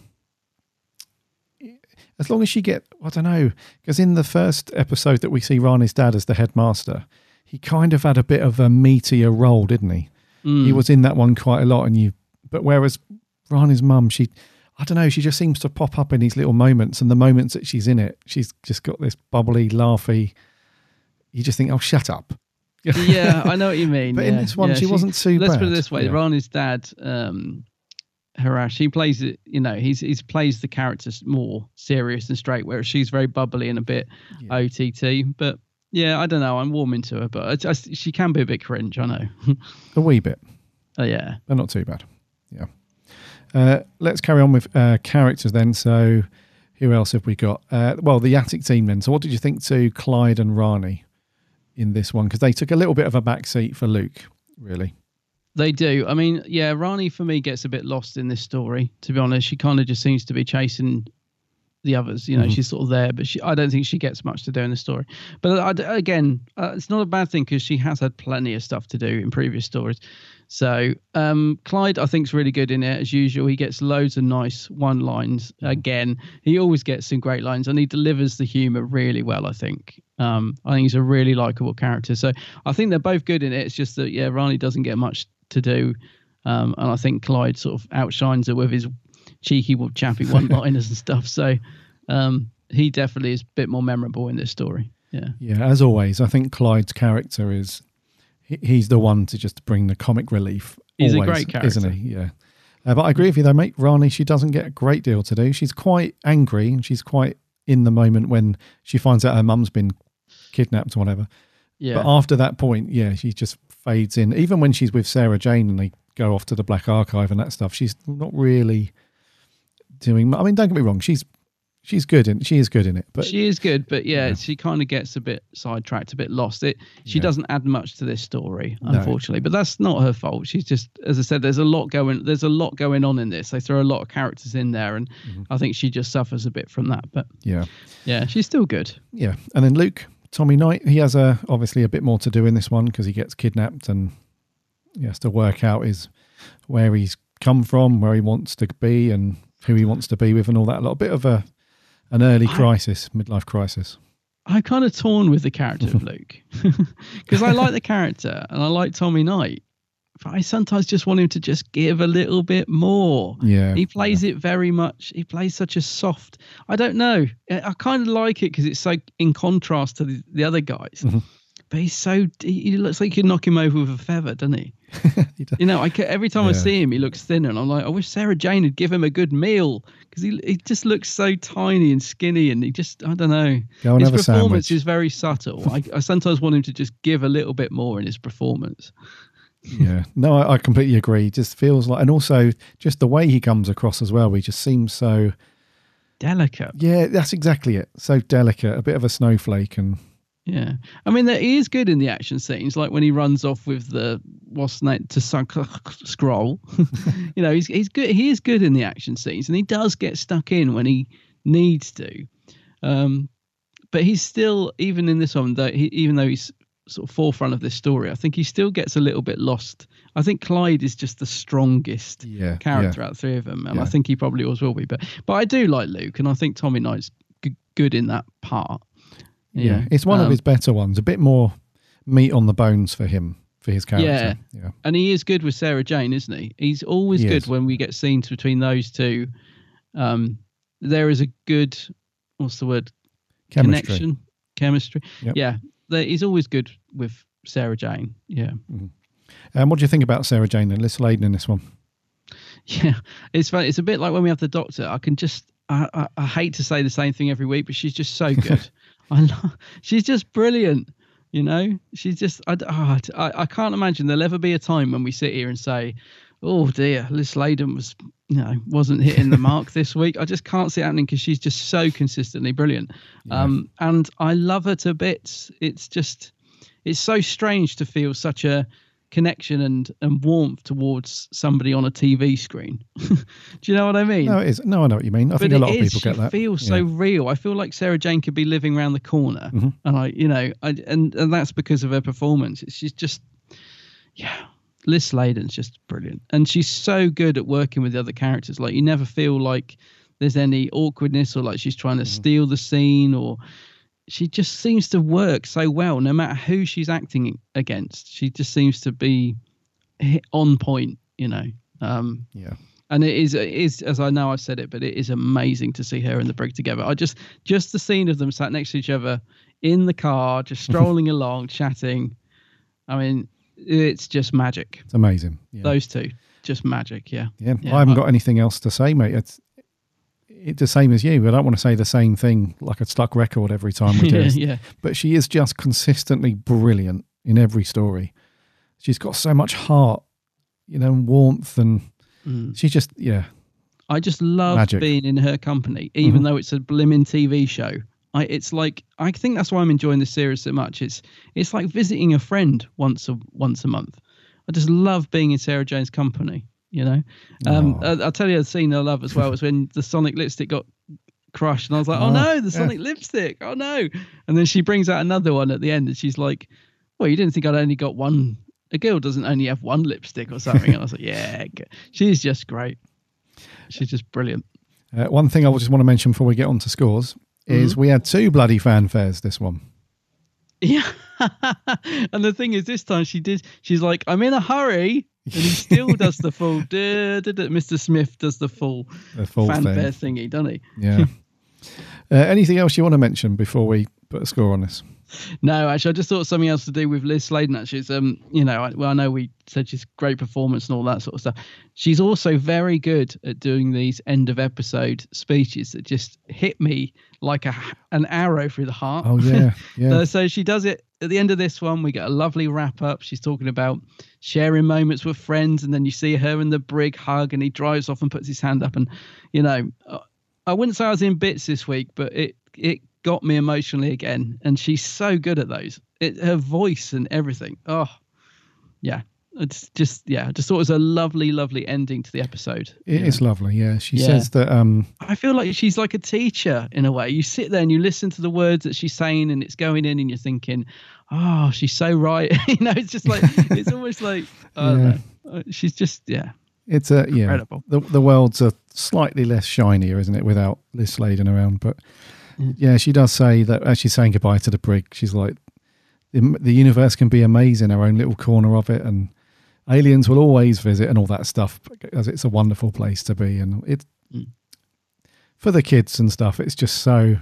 as long as she get, I don't know, because in the first episode that we see Rani's dad as the headmaster, he kind of had a bit of a meatier role, didn't he? Mm. He was in that one quite a lot, and you. But whereas Rani's mum, she, I don't know, she just seems to pop up in these little moments, and the moments that she's in it, she's just got this bubbly, laughy. You just think, oh, shut up. <laughs> yeah, I know what you mean. But in this one, yeah, she wasn't too Let's put it this way: Yeah. Rani's dad, um, Haresh, he plays it. You know, he's he's plays the characters more serious and straight, whereas she's very bubbly and a bit OTT. But yeah, I don't know. I'm warming to her, but I, I, she can be a bit cringe. I know. <laughs> A wee bit. oh yeah. but not too bad. Yeah. Uh, let's carry on with uh, characters then. So, who else have we got? Uh, well, the Attic team then. So, what did you think to Clyde and Rani in this one? Because they took a little bit of a backseat for Luke, really. They do. I mean, yeah, Rani for me gets a bit lost in this story. To be honest, she kind of just seems to be chasing the others. You know, Mhm. she's sort of there, but she, I don't think she gets much to do in the story. But I, again, uh, it's not a bad thing because she has had plenty of stuff to do in previous stories. So um, Clyde, I think, is really good in it as usual. He gets loads of nice one lines. Again, he always gets some great lines, and he delivers the humor really well. I think. Um, I think he's a really likable character. So I think they're both good in it. It's just that yeah, Rani doesn't get much to do, um, and I think Clyde sort of outshines her with his cheeky, chappy <laughs> one-liners and stuff. So um, he definitely is a bit more memorable in this story. Yeah. Yeah, as always, I think Clyde's character is he's the one to just bring the comic relief. He's a always, great character. isn't he? Yeah. Uh, but I agree with you though, mate. Rani, she doesn't get a great deal to do. She's quite angry and she's quite in the moment when she finds out her mum's been kidnapped or whatever. Yeah. But after that point, yeah, she just fades in. Even when she's with Sarah Jane and they go off to the Black Archive and that stuff, she's not really doing. I mean, don't get me wrong, she's she's good in she is good in it, but she is good, but yeah, she kind of gets a bit sidetracked, a bit lost. It she Yeah. doesn't add much to this story, No. unfortunately. But that's not her fault. She's just, as I said, there's a lot going. There's a lot going on in this. They throw a lot of characters in there, and Mm-hmm. I think she just suffers a bit from that. But yeah. yeah, she's still good. Yeah, and then Luke, Tommy Knight, he has a obviously a bit more to do in this one because he gets kidnapped and he has to work out his where he's come from, where he wants to be, and who he wants to be with, and all that. A little bit of a an early crisis, midlife crisis. I'm kind of torn with the character of <laughs> Luke <laughs> because I like the character and I like Tommy Knight, but I sometimes just want him to just give a little bit more. Yeah, he plays it very much. He plays such a soft. I don't know. I I kind of like it because it's so in contrast to the, the other guys. Mm-hmm. But he's so he he looks like you could knock him over with a feather, doesn't he? <laughs> you know, I every time I see him, he looks thinner, and I'm like, I wish Sarah Jane would give him a good meal because he he just looks so tiny and skinny, and he just I don't know. Go and his have a performance is very subtle. I, I sometimes want him to just give a little bit more in his performance. yeah, no, I, I completely agree. It just feels like, and also just the way he comes across as well. He just seems so delicate. Yeah, that's exactly it. So delicate, a bit of a snowflake, and Yeah, I mean, that he is good in the action scenes, like when he runs off with the what's name Tunguska <laughs> scroll. <laughs> you know, he's he's good. He is good in the action scenes, and he does get stuck in when he needs to. Um, but he's still even in this one, though, he, even though he's sort of forefront of this story, I think he still gets a little bit lost. I think Clyde is just the strongest Yeah, character yeah. out of three of them, and I think he probably always will be. But but I do like Luke, and I think Tommy Knight's g- good in that part. Yeah, it's one of Um, his better ones. A bit more meat on the bones for him, for his character. Yeah. yeah. And he is good with Sarah Jane, isn't he? He's always He good is. when we get scenes between those two. Um, there is a good, what's the word? Chemistry. Connection, chemistry. Yep. Yeah, there, he's always good with Sarah Jane. Yeah, And what do you think about Sarah Jane and Liz Sladen in this one? yeah. It's funny. It's a bit like when we have the Doctor. I can just, I, I, I hate to say the same thing every week, but she's just so <laughs> good. I love, she's just brilliant. You know, she's just I, oh, I, I can't imagine there'll ever be a time when we sit here and say, "Oh dear, Liz Sladen was you know wasn't hitting the mark <laughs> this week." I just can't see it happening because she's just so consistently brilliant. Um, and I love her to bits. It's just it's so strange to feel such a connection and and warmth towards somebody on a TV screen. <laughs> Do you know what I mean? No, it is. No, I know what you mean. I think a lot it of is, people get that. feels Yeah. so real. I feel like Sarah Jane could be living around the corner, Mhm. and I, you know, I, and and that's because of her performance. She's just, yeah, Liz Sladen's just brilliant, and she's so good at working with the other characters. Like you never feel like there's any awkwardness or like she's trying to steal the scene or. She just seems to work so well, no matter who she's acting against. She just seems to be hit on point, you know. Um, yeah. and it is it is as I know I've said it, but it is amazing to see her and the brig together. I just just the scene of them sat next to each other in the car, just <laughs> strolling along, chatting. I mean, it's just magic. It's amazing. Yeah. Those two, just magic. Yeah. Yeah, I haven't got anything else to say, mate. It's it's the same as you. I don't want to say the same thing like a stuck record every time we do. <laughs> It. yeah. But she is just consistently brilliant in every story. She's got so much heart, you know, warmth, and Mm. she's just yeah. I just love Magic. being in her company, even Mhm. though it's a blimmin' TV show. I, it's like I think that's why I'm enjoying this series so much. It's it's like visiting a friend once a once a month. I just love being in Sarah Jane's company. You know, um, I, I'll tell you a scene I love as well is when the Sonic lipstick got crushed, and I was like, oh, Oh, no, the yeah. Sonic lipstick, oh no! And then she brings out another one at the end, and she's like, well, you didn't think I'd only got one. A girl doesn't only have one lipstick or something. And I was like, yeah, <laughs> she's just great. She's just brilliant. Uh, one thing I just want to mention before we get on to scores is Mhm. we had two bloody fanfares this one. Yeah. <laughs> and the thing is, this time she did, she's like, I'm in a hurry. And he still does the full, <laughs> duh, duh, duh. Mr. Smith does the full, The full fanfare thing. thingy, doesn't he? Yeah. <laughs> uh, anything else you want to mention before we put a score on this? No, actually, I just thought something else to do with Liz Sladen. Actually, is um, you know, I, well, I know we said she's great performance and all that sort of stuff. She's also very good at doing these end of episode speeches that just hit me like a an arrow through the heart. Oh, yeah, <laughs> yeah. Uh, so she does it at the end of this one. We get a lovely wrap up. She's talking about sharing moments with friends, and then you see her and the brig hug, and he drives off and puts his hand up, and you know, uh, I wouldn't say I was in bits this week, but it it got me emotionally again, and she's so good at those. It, her voice and everything. Oh, yeah. It's just yeah. I just thought it was a lovely, lovely ending to the episode. It is Yeah. lovely. Yeah. She Yeah. says that um, I feel like she's like a teacher in a way. You sit there and you listen to the words that she's saying, and it's going in, and you're thinking, "Oh, she's so right." <laughs> you know, it's just like it's almost like <laughs> Yeah. know. She's just yeah. It's a yeah. Incredible. The the world's a slightly less shinier, isn't it, without Liz Sladen around? But yeah, she does say that as she's saying goodbye to the brig, she's like, the, the universe can be amazing, our own little corner of it, and aliens will always visit and all that stuff because it's a wonderful place to be, and it Mm. for the kids and stuff. It's just so.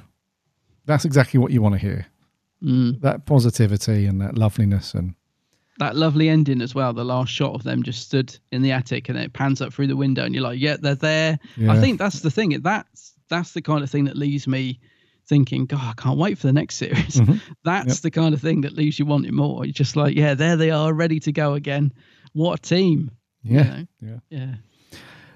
That's exactly what you want to hear. Mm. That positivity and that loveliness and That lovely ending as well. The last shot of them just stood in the attic, and it pans up through the window, and you're like, "Yeah, they're there." Yeah. I think that's the thing. That's that's the kind of thing that leaves me thinking, God, I can't wait for the next series. Mhm. <laughs> That's Yep. the kind of thing that leaves you wanting more. You're just like, yeah, there they are, ready to go again. What a team. you Yeah, know? yeah. Yeah.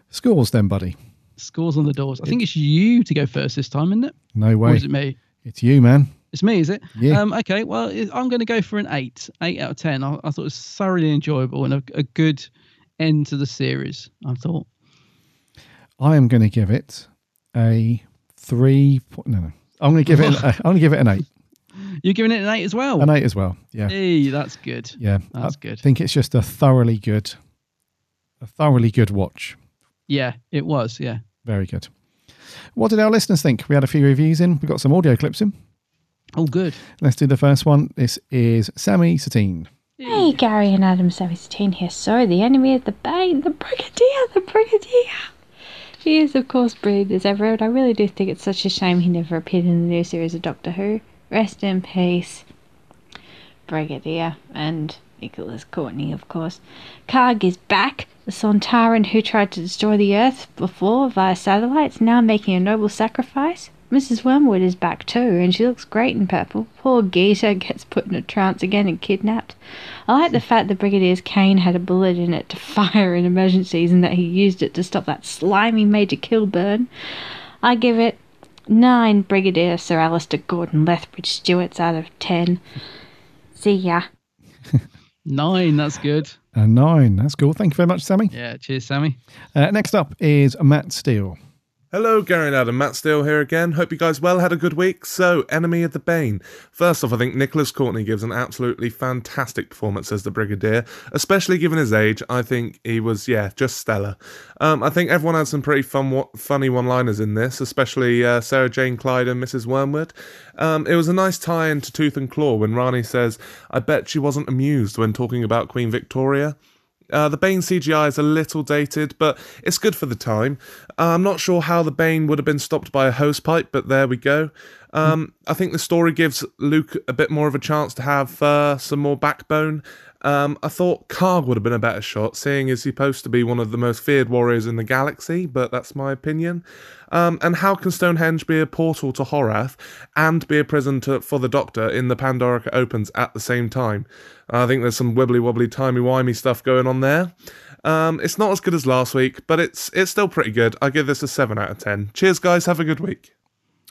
scores. Then, buddy. Scores on the doors. I think it's you to go first this time, isn't it? No way. Or is it me? It's you, man. It's me, is it? Yeah. Um, okay. Well, I'm going to go for an eight, eight out of ten. I, I thought it was thoroughly enjoyable and a, a good end to the series. I thought. I am going to give it a three. No, no. I'm going to give it. An, <laughs> I'm going to give it an eight. You're giving it an eight as well. An eight as well. Yeah. Hey, that's good. Yeah. That's I good. I think it's just a thoroughly good, a thoroughly good watch. Yeah, it was. Yeah. Very good. What did our listeners think? We had a few reviews in. We got some audio clips in. Oh, good. Let's do the first one. This is Sammy Satine. Hey, Gary and Adam Savage here. So, the enemy of the Bane, the Brigadier, the Brigadier. He is, of course, brilliant as ever, and I really do think it's such a shame he never appeared in the new series of Doctor Who. Rest in peace, Brigadier, and Nicholas Courtney, of course. Kaagh is back. The Sontaran who tried to destroy the Earth before via satellites, now making a noble sacrifice. Mrs. Wormwood is back too, and she looks great in purple. Poor Gita gets put in a trance again and kidnapped. I like the fact that Brigadier's cane had a bullet in it to <laughs> fire in emergencies and that he used it to stop that slimy Major Kilburne. I give it nine Brigadier Sir Alistair Gordon Lethbridge Stewarts out of ten. See ya. <laughs> Nine, that's good. A nine. That's cool. Thank you very much, Sammy. Yeah, cheers, Sammy. Uh, next up is Matt Steele. Hello, Gary and Adam. Matt Steele here again. Hope you guys well had a good week. So, Enemy of the Bane. First off, I think Nicholas Courtney gives an absolutely fantastic performance as the Brigadier, especially given his age. I think he was, yeah, just stellar. Um, I think everyone had some pretty fun, funny one-liners in this, especially uh, Sarah Jane Clyde and Mrs. Wormwood. Um, it was a nice tie-in to Tooth and Claw when Rani says, "I bet she wasn't amused when talking about Queen Victoria." Uh, the Bane CGI is a little dated, but it's good for the time. Uh, I'm not sure how the Bane would have been stopped by a hose pipe, but there we go. Um, I think the story gives Luke a bit more of a chance to have uh, some more backbone. Um, I thought Kaagh would have been a better shot, seeing as he's supposed to be one of the most feared warriors in the galaxy, but that's my opinion. Um, and how can Stonehenge be a portal to Horath and be a prison to, for the Doctor in the Pandorica Opens at the same time? I think there's some wibbly wobbly timey wimey stuff going on there. Um, it's not as good as last week, but it's it's still pretty good. I give this a seven out of ten. Cheers, guys. Have a good week.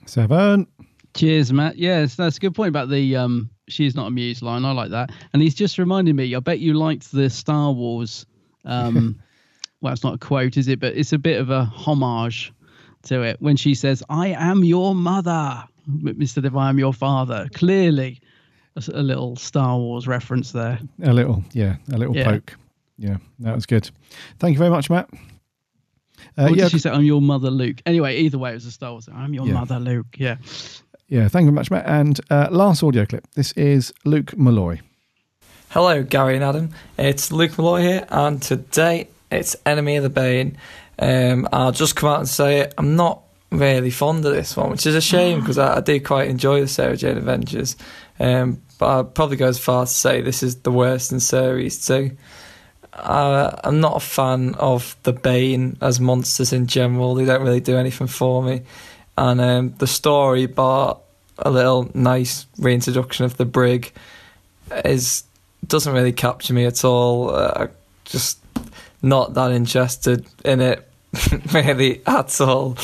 Seven. Cheers, Matt. Yes, that's a good point about the um, "she's not amused" line. I like that, and he's just reminded me. I bet you liked the Star Wars. Um, <laughs> well, it's not a quote, is it? But it's a bit of a homage to it when she says, "I am your mother," instead of "I am your father." Clearly, a, little Star Wars reference there. A little, yeah, a little Yeah. poke. Yeah, that was good. Thank you very much, Matt. Uh, yeah, she said, "I'm your mother, Luke"? Anyway, either way, it was a Star Wars. I'm your Yeah. mother, Luke. Yeah. Yeah. Thank you very much, Matt. And uh, last audio clip. This is Luke Malloy. Hello, Gary and Adam. It's Luke Malloy here, and today it's Enemy of the Bane. Um, I'll just come out and say it. I'm not really fond of this one, which is a shame because I, I do quite enjoy the Sarah Jane Adventures. Um, but I'd probably go as far as to say this is the worst in series two. Uh, I'm not a fan of the Bane as monsters in general. They don't really do anything for me. And um, the story, bar a little nice reintroduction of the Brig, is doesn't really capture me at all. Uh, just not that interested in it <laughs> really at all.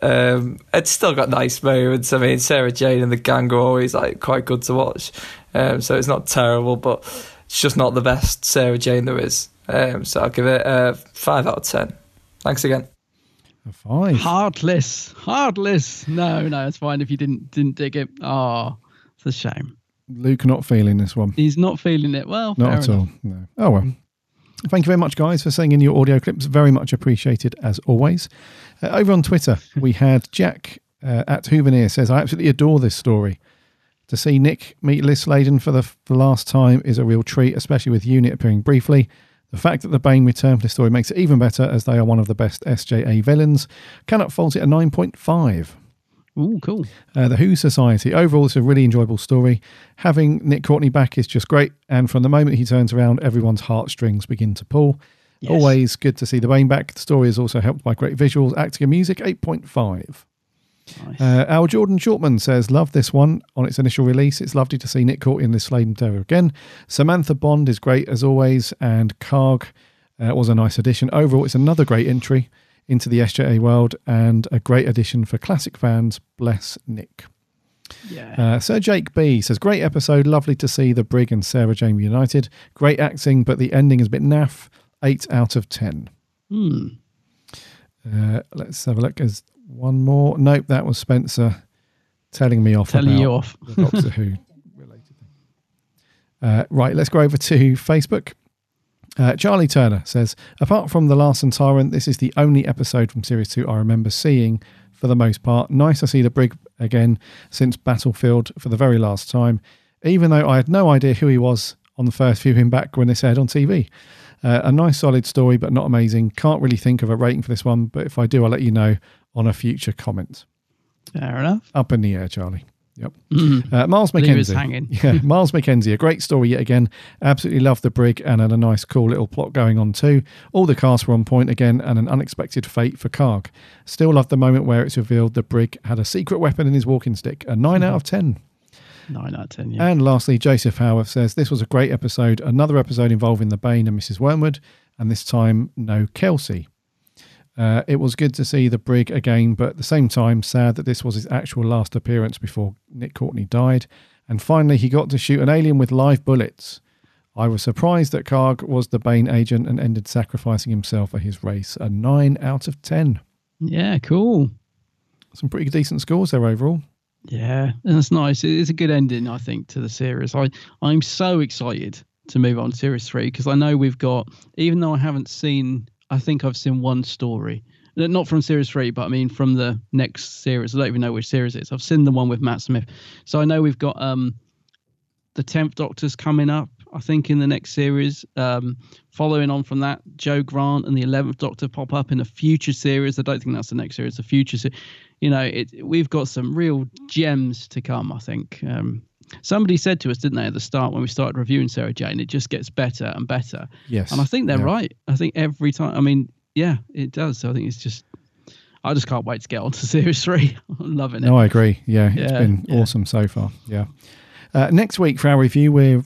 Um, it's still got nice moments. I mean, Sarah Jane and the gang are always like quite good to watch, um, so it's not terrible, but it's just not the best Sarah Jane there is. Um, so I'll give it a five out of ten. Thanks again. Five. Heartless. Heartless. No, no, it's fine if you didn't didn't dig it. Oh, it's a shame. Luke not feeling this one. He's not feeling it. Well, Not fair at enough. all. No. Oh well. Thank you very much, guys, for sending in your audio clips. Very much appreciated, as always. Uh, over on Twitter, <laughs> we had Jack uh, at Hooveneer says, "I absolutely adore this story. To see Nick meet Liz Sladen for the, f- the last time is a real treat, especially with Unit appearing briefly. The fact that the Bane return for this story makes it even better, as they are one of the best SJA villains. Cannot fault it a nine point five. Ooh, cool. Uh, the Who Society. Overall, it's a really enjoyable story. Having Nick Courtney back is just great. And from the moment he turns around, everyone's heartstrings begin to pull. Yes. Always good to see the Bane back. The story is also helped by great visuals, acting and music, 8.5. Uh, our Jordan Shortman says, Love this one on its initial release. It's lovely to see Nick Courtney in this Sladen Terror again. Samantha Bond is great as always, and Kaagh uh, was a nice addition. Overall, it's another great entry into the SJA world and a great addition for classic fans. Bless Nick. Yeah. Uh, Sir Jake B says, Great episode. Lovely to see the Brig and Sarah Jane united. Great acting, but the ending is a bit naff. 8 out of 10. Hmm. Uh, let's have a look. There's one more. Nope, that was Spencer telling me off. Telling about you off. the Doctor Who <laughs> related thing. Uh, right, let's go over to Facebook. Uh, Charlie Turner says, apart from The Last Sontaran, this is the only episode from Series 2 I remember seeing for the most part. Nice to see the Brig again since Battlefield for the very last time, even though I had no idea who he was on the first viewing back when this aired on TV. Uh, a nice solid story, but not amazing. Can't really think of a rating for this one, but if I do, I'll let you know on a future comment. Fair enough. Up in the air, Charlie. Yep. Mm. Uh, Miles But he was McKenzie. hanging. <laughs> Yeah, Miles McKenzie. A great story yet again. Absolutely loved the brig and had a nice, cool little plot going on too. All the casts were on point again and an unexpected fate for Kaagh. Still loved the moment where it's revealed the brig had a secret weapon in his walking stick. A 9 out of 10. Nine out of ten. Yeah. And lastly, Joseph Howarth says this was a great episode. Another episode involving the Bane and Mrs. Wormwood, and this time no Kelsey. Uh, it was good to see the brig again, but at the same time, sad that this was his actual last appearance before Nick Courtney died. And finally, he got to shoot an alien with live bullets. I was surprised that Kaagh was the Bane agent and ended sacrificing himself for his race. A 9 out of 10. yeah. Cool. Some pretty decent scores there overall. Yeah, that's nice. It's a good ending, I think, to the series. I I'm so excited to move on to series three because I know we've got. Even though I haven't seen, I think I've seen one story, not from series three, but I mean from the next series. I don't even know which series it is. I've seen the one with Matt Smith, so I know we've got um the tenth Doctor's coming up. I think in the next series. Um, following on from that, Jo Grant and the eleventh Doctor pop up in a future series. I don't think that's the next series. The future, se- you know, it we've got some real gems to come. I think. Um, somebody said to us, didn't they, at the start when we started reviewing Sarah Jane, it just gets better and better. Yes, and I think they're yeah. right. I think every time. I mean, yeah, it does. So I think it's just. I just can't wait to get on to <laughs> series three. I'm loving it. No, I agree. Yeah, it's been yeah. awesome so far. Yeah. Uh, next week for our review, we're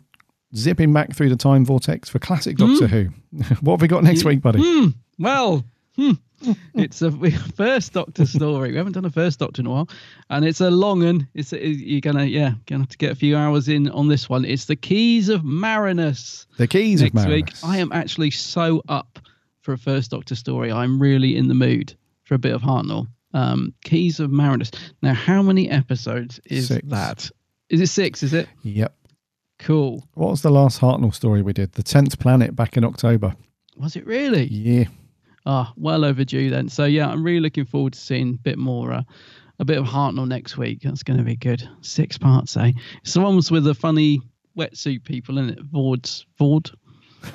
zipping back through the time vortex for classic Doctor Who. <laughs> what have we got next week, buddy? Hmm, well, hmm, it's a <laughs> first Doctor story. We haven't done a first Doctor in a while, and it's a long one. It's a, you're gonna yeah gonna have to get a few hours in on this one. It's the Keys of Marinus. The Keys next of week. Marinus. I am actually so up for a first Doctor story. I'm really in the mood for a bit of Hartnell. Um, Keys of Marinus. Now, how many episodes is Six. that? Is it six? Is it Yep. cool? What was the last Hartnell story we did? The 10th Planet back in October. Was it really? Yeah. Ah, well overdue then. So yeah, I'm really looking forward to seeing a bit more, uh, a bit of Hartnell next week. That's going to be good. Six parts, eh? It's the ones with the funny wetsuit people in it, Voords, Voord,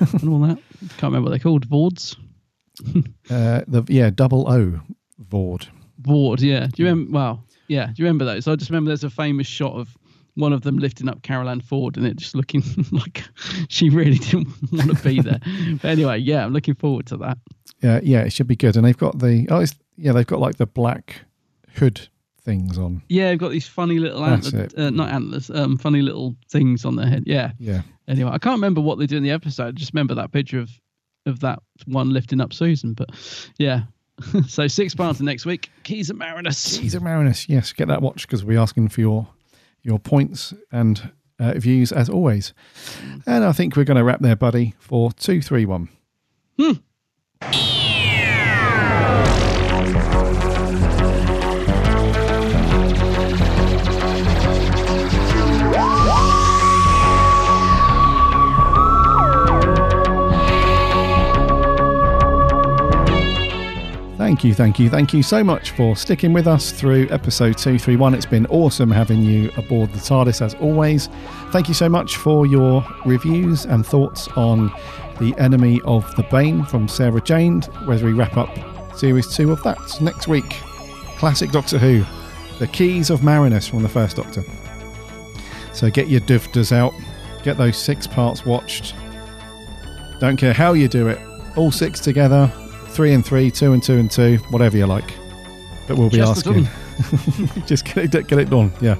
<laughs> and all that. Can't remember what they're called. Voords, <laughs> Uh, the Yeah, double O Voord. Voord. Yeah. Do you remember? Well, yeah. Do you remember those? I just remember there's a famous shot of one of them lifting up Carole Ann Ford and it just looking <laughs> like she really didn't want to be there. but anyway, yeah, I'm looking forward to that. Yeah, yeah, it should be good. And they've got the, oh, it's, yeah, they've got like the black hood things on. Yeah, they've got these funny little antlers, uh, not antlers, um, funny little things on their head. Yeah. Yeah. Anyway, I can't remember what they do in the episode. I just remember that picture of of that one lifting up Susan. But yeah. <laughs> so six parts next week. Keys of Marinus. Keys of Marinus. Yes, get that watch because we're asking for your your points and uh, views as always. And I think we're going to wrap there, buddy, for two, three, one. Thank you, thank you, thank you so much for sticking with us through episode 231. It's been awesome having you aboard the TARDIS as always. Thank you so much for your reviews and thoughts on The Enemy of the Bane from Sarah Jane, as we wrap up series two of that next week. Classic Doctor Who, The Keys of Marinus from the first Doctor. So get your duvdas out, get those six parts watched. Don't care how you do it, all six together, three and three, two and two and two, whatever you like. But we'll be Just asking. <laughs> Just get it, get it done, yeah.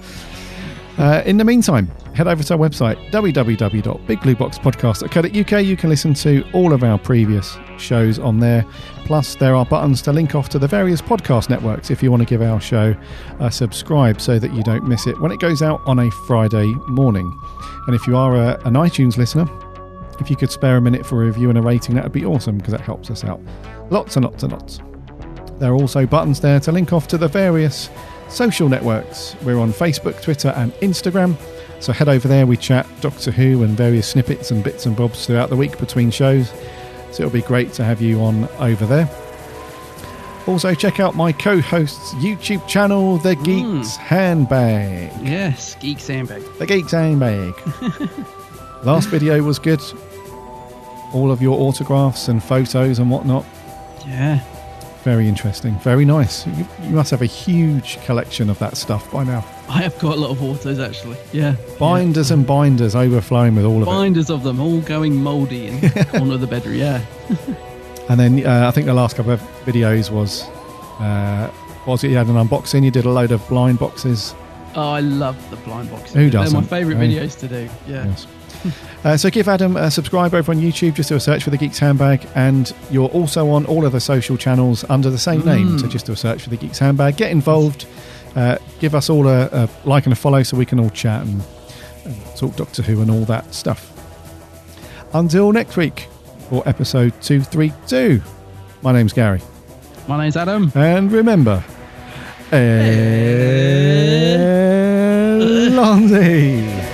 Uh, in the meantime, head over to our website, www.bigblueboxpodcast.co.uk. You can listen to all of our previous shows on there. Plus, there are buttons to link off to the various podcast networks if you want to give our show a subscribe so that you don't miss it when it goes out on a Friday morning. And if you are a, an iTunes listener, if you could spare a minute for a review and a rating, that would be awesome because that helps us out lots and lots and lots. There are also buttons there to link off to the various social networks. We're on Facebook, Twitter, and Instagram. So head over there. We chat Doctor Who and various snippets and bits and bobs throughout the week between shows. So it'll be great to have you on over there. Also, check out my co host's YouTube channel, The hmm. Geeks Handbag. Yes, Geeks Handbag. The Geeks Handbag. <laughs> Last video was good. All of your autographs and photos and whatnot. Yeah. Very interesting. Very nice. You, you must have a huge collection of that stuff by now. I have got a lot of autos actually. Yeah. Binders and binders overflowing with all of it. Binders of them all going mouldy in the <laughs> corner of the bedroom. Yeah. And then uh, I think the last couple of videos was uh, was it you had an unboxing? You did a load of blind boxes. Oh, I love the blind boxes. Who They're my favourite videos to do. Yeah. Yes. Uh, so give Adam a subscribe over on YouTube. Just do a search for the Geeks Handbag, and you're also on all of the social channels under the same name. Mm. So just do a search for the Geeks Handbag. Get involved. Uh, give us all a, a like and a follow, so we can all chat and, and talk Doctor Who and all that stuff. Until next week for episode two three two. My name's Gary, My name's Adam. and remember, Allons-y.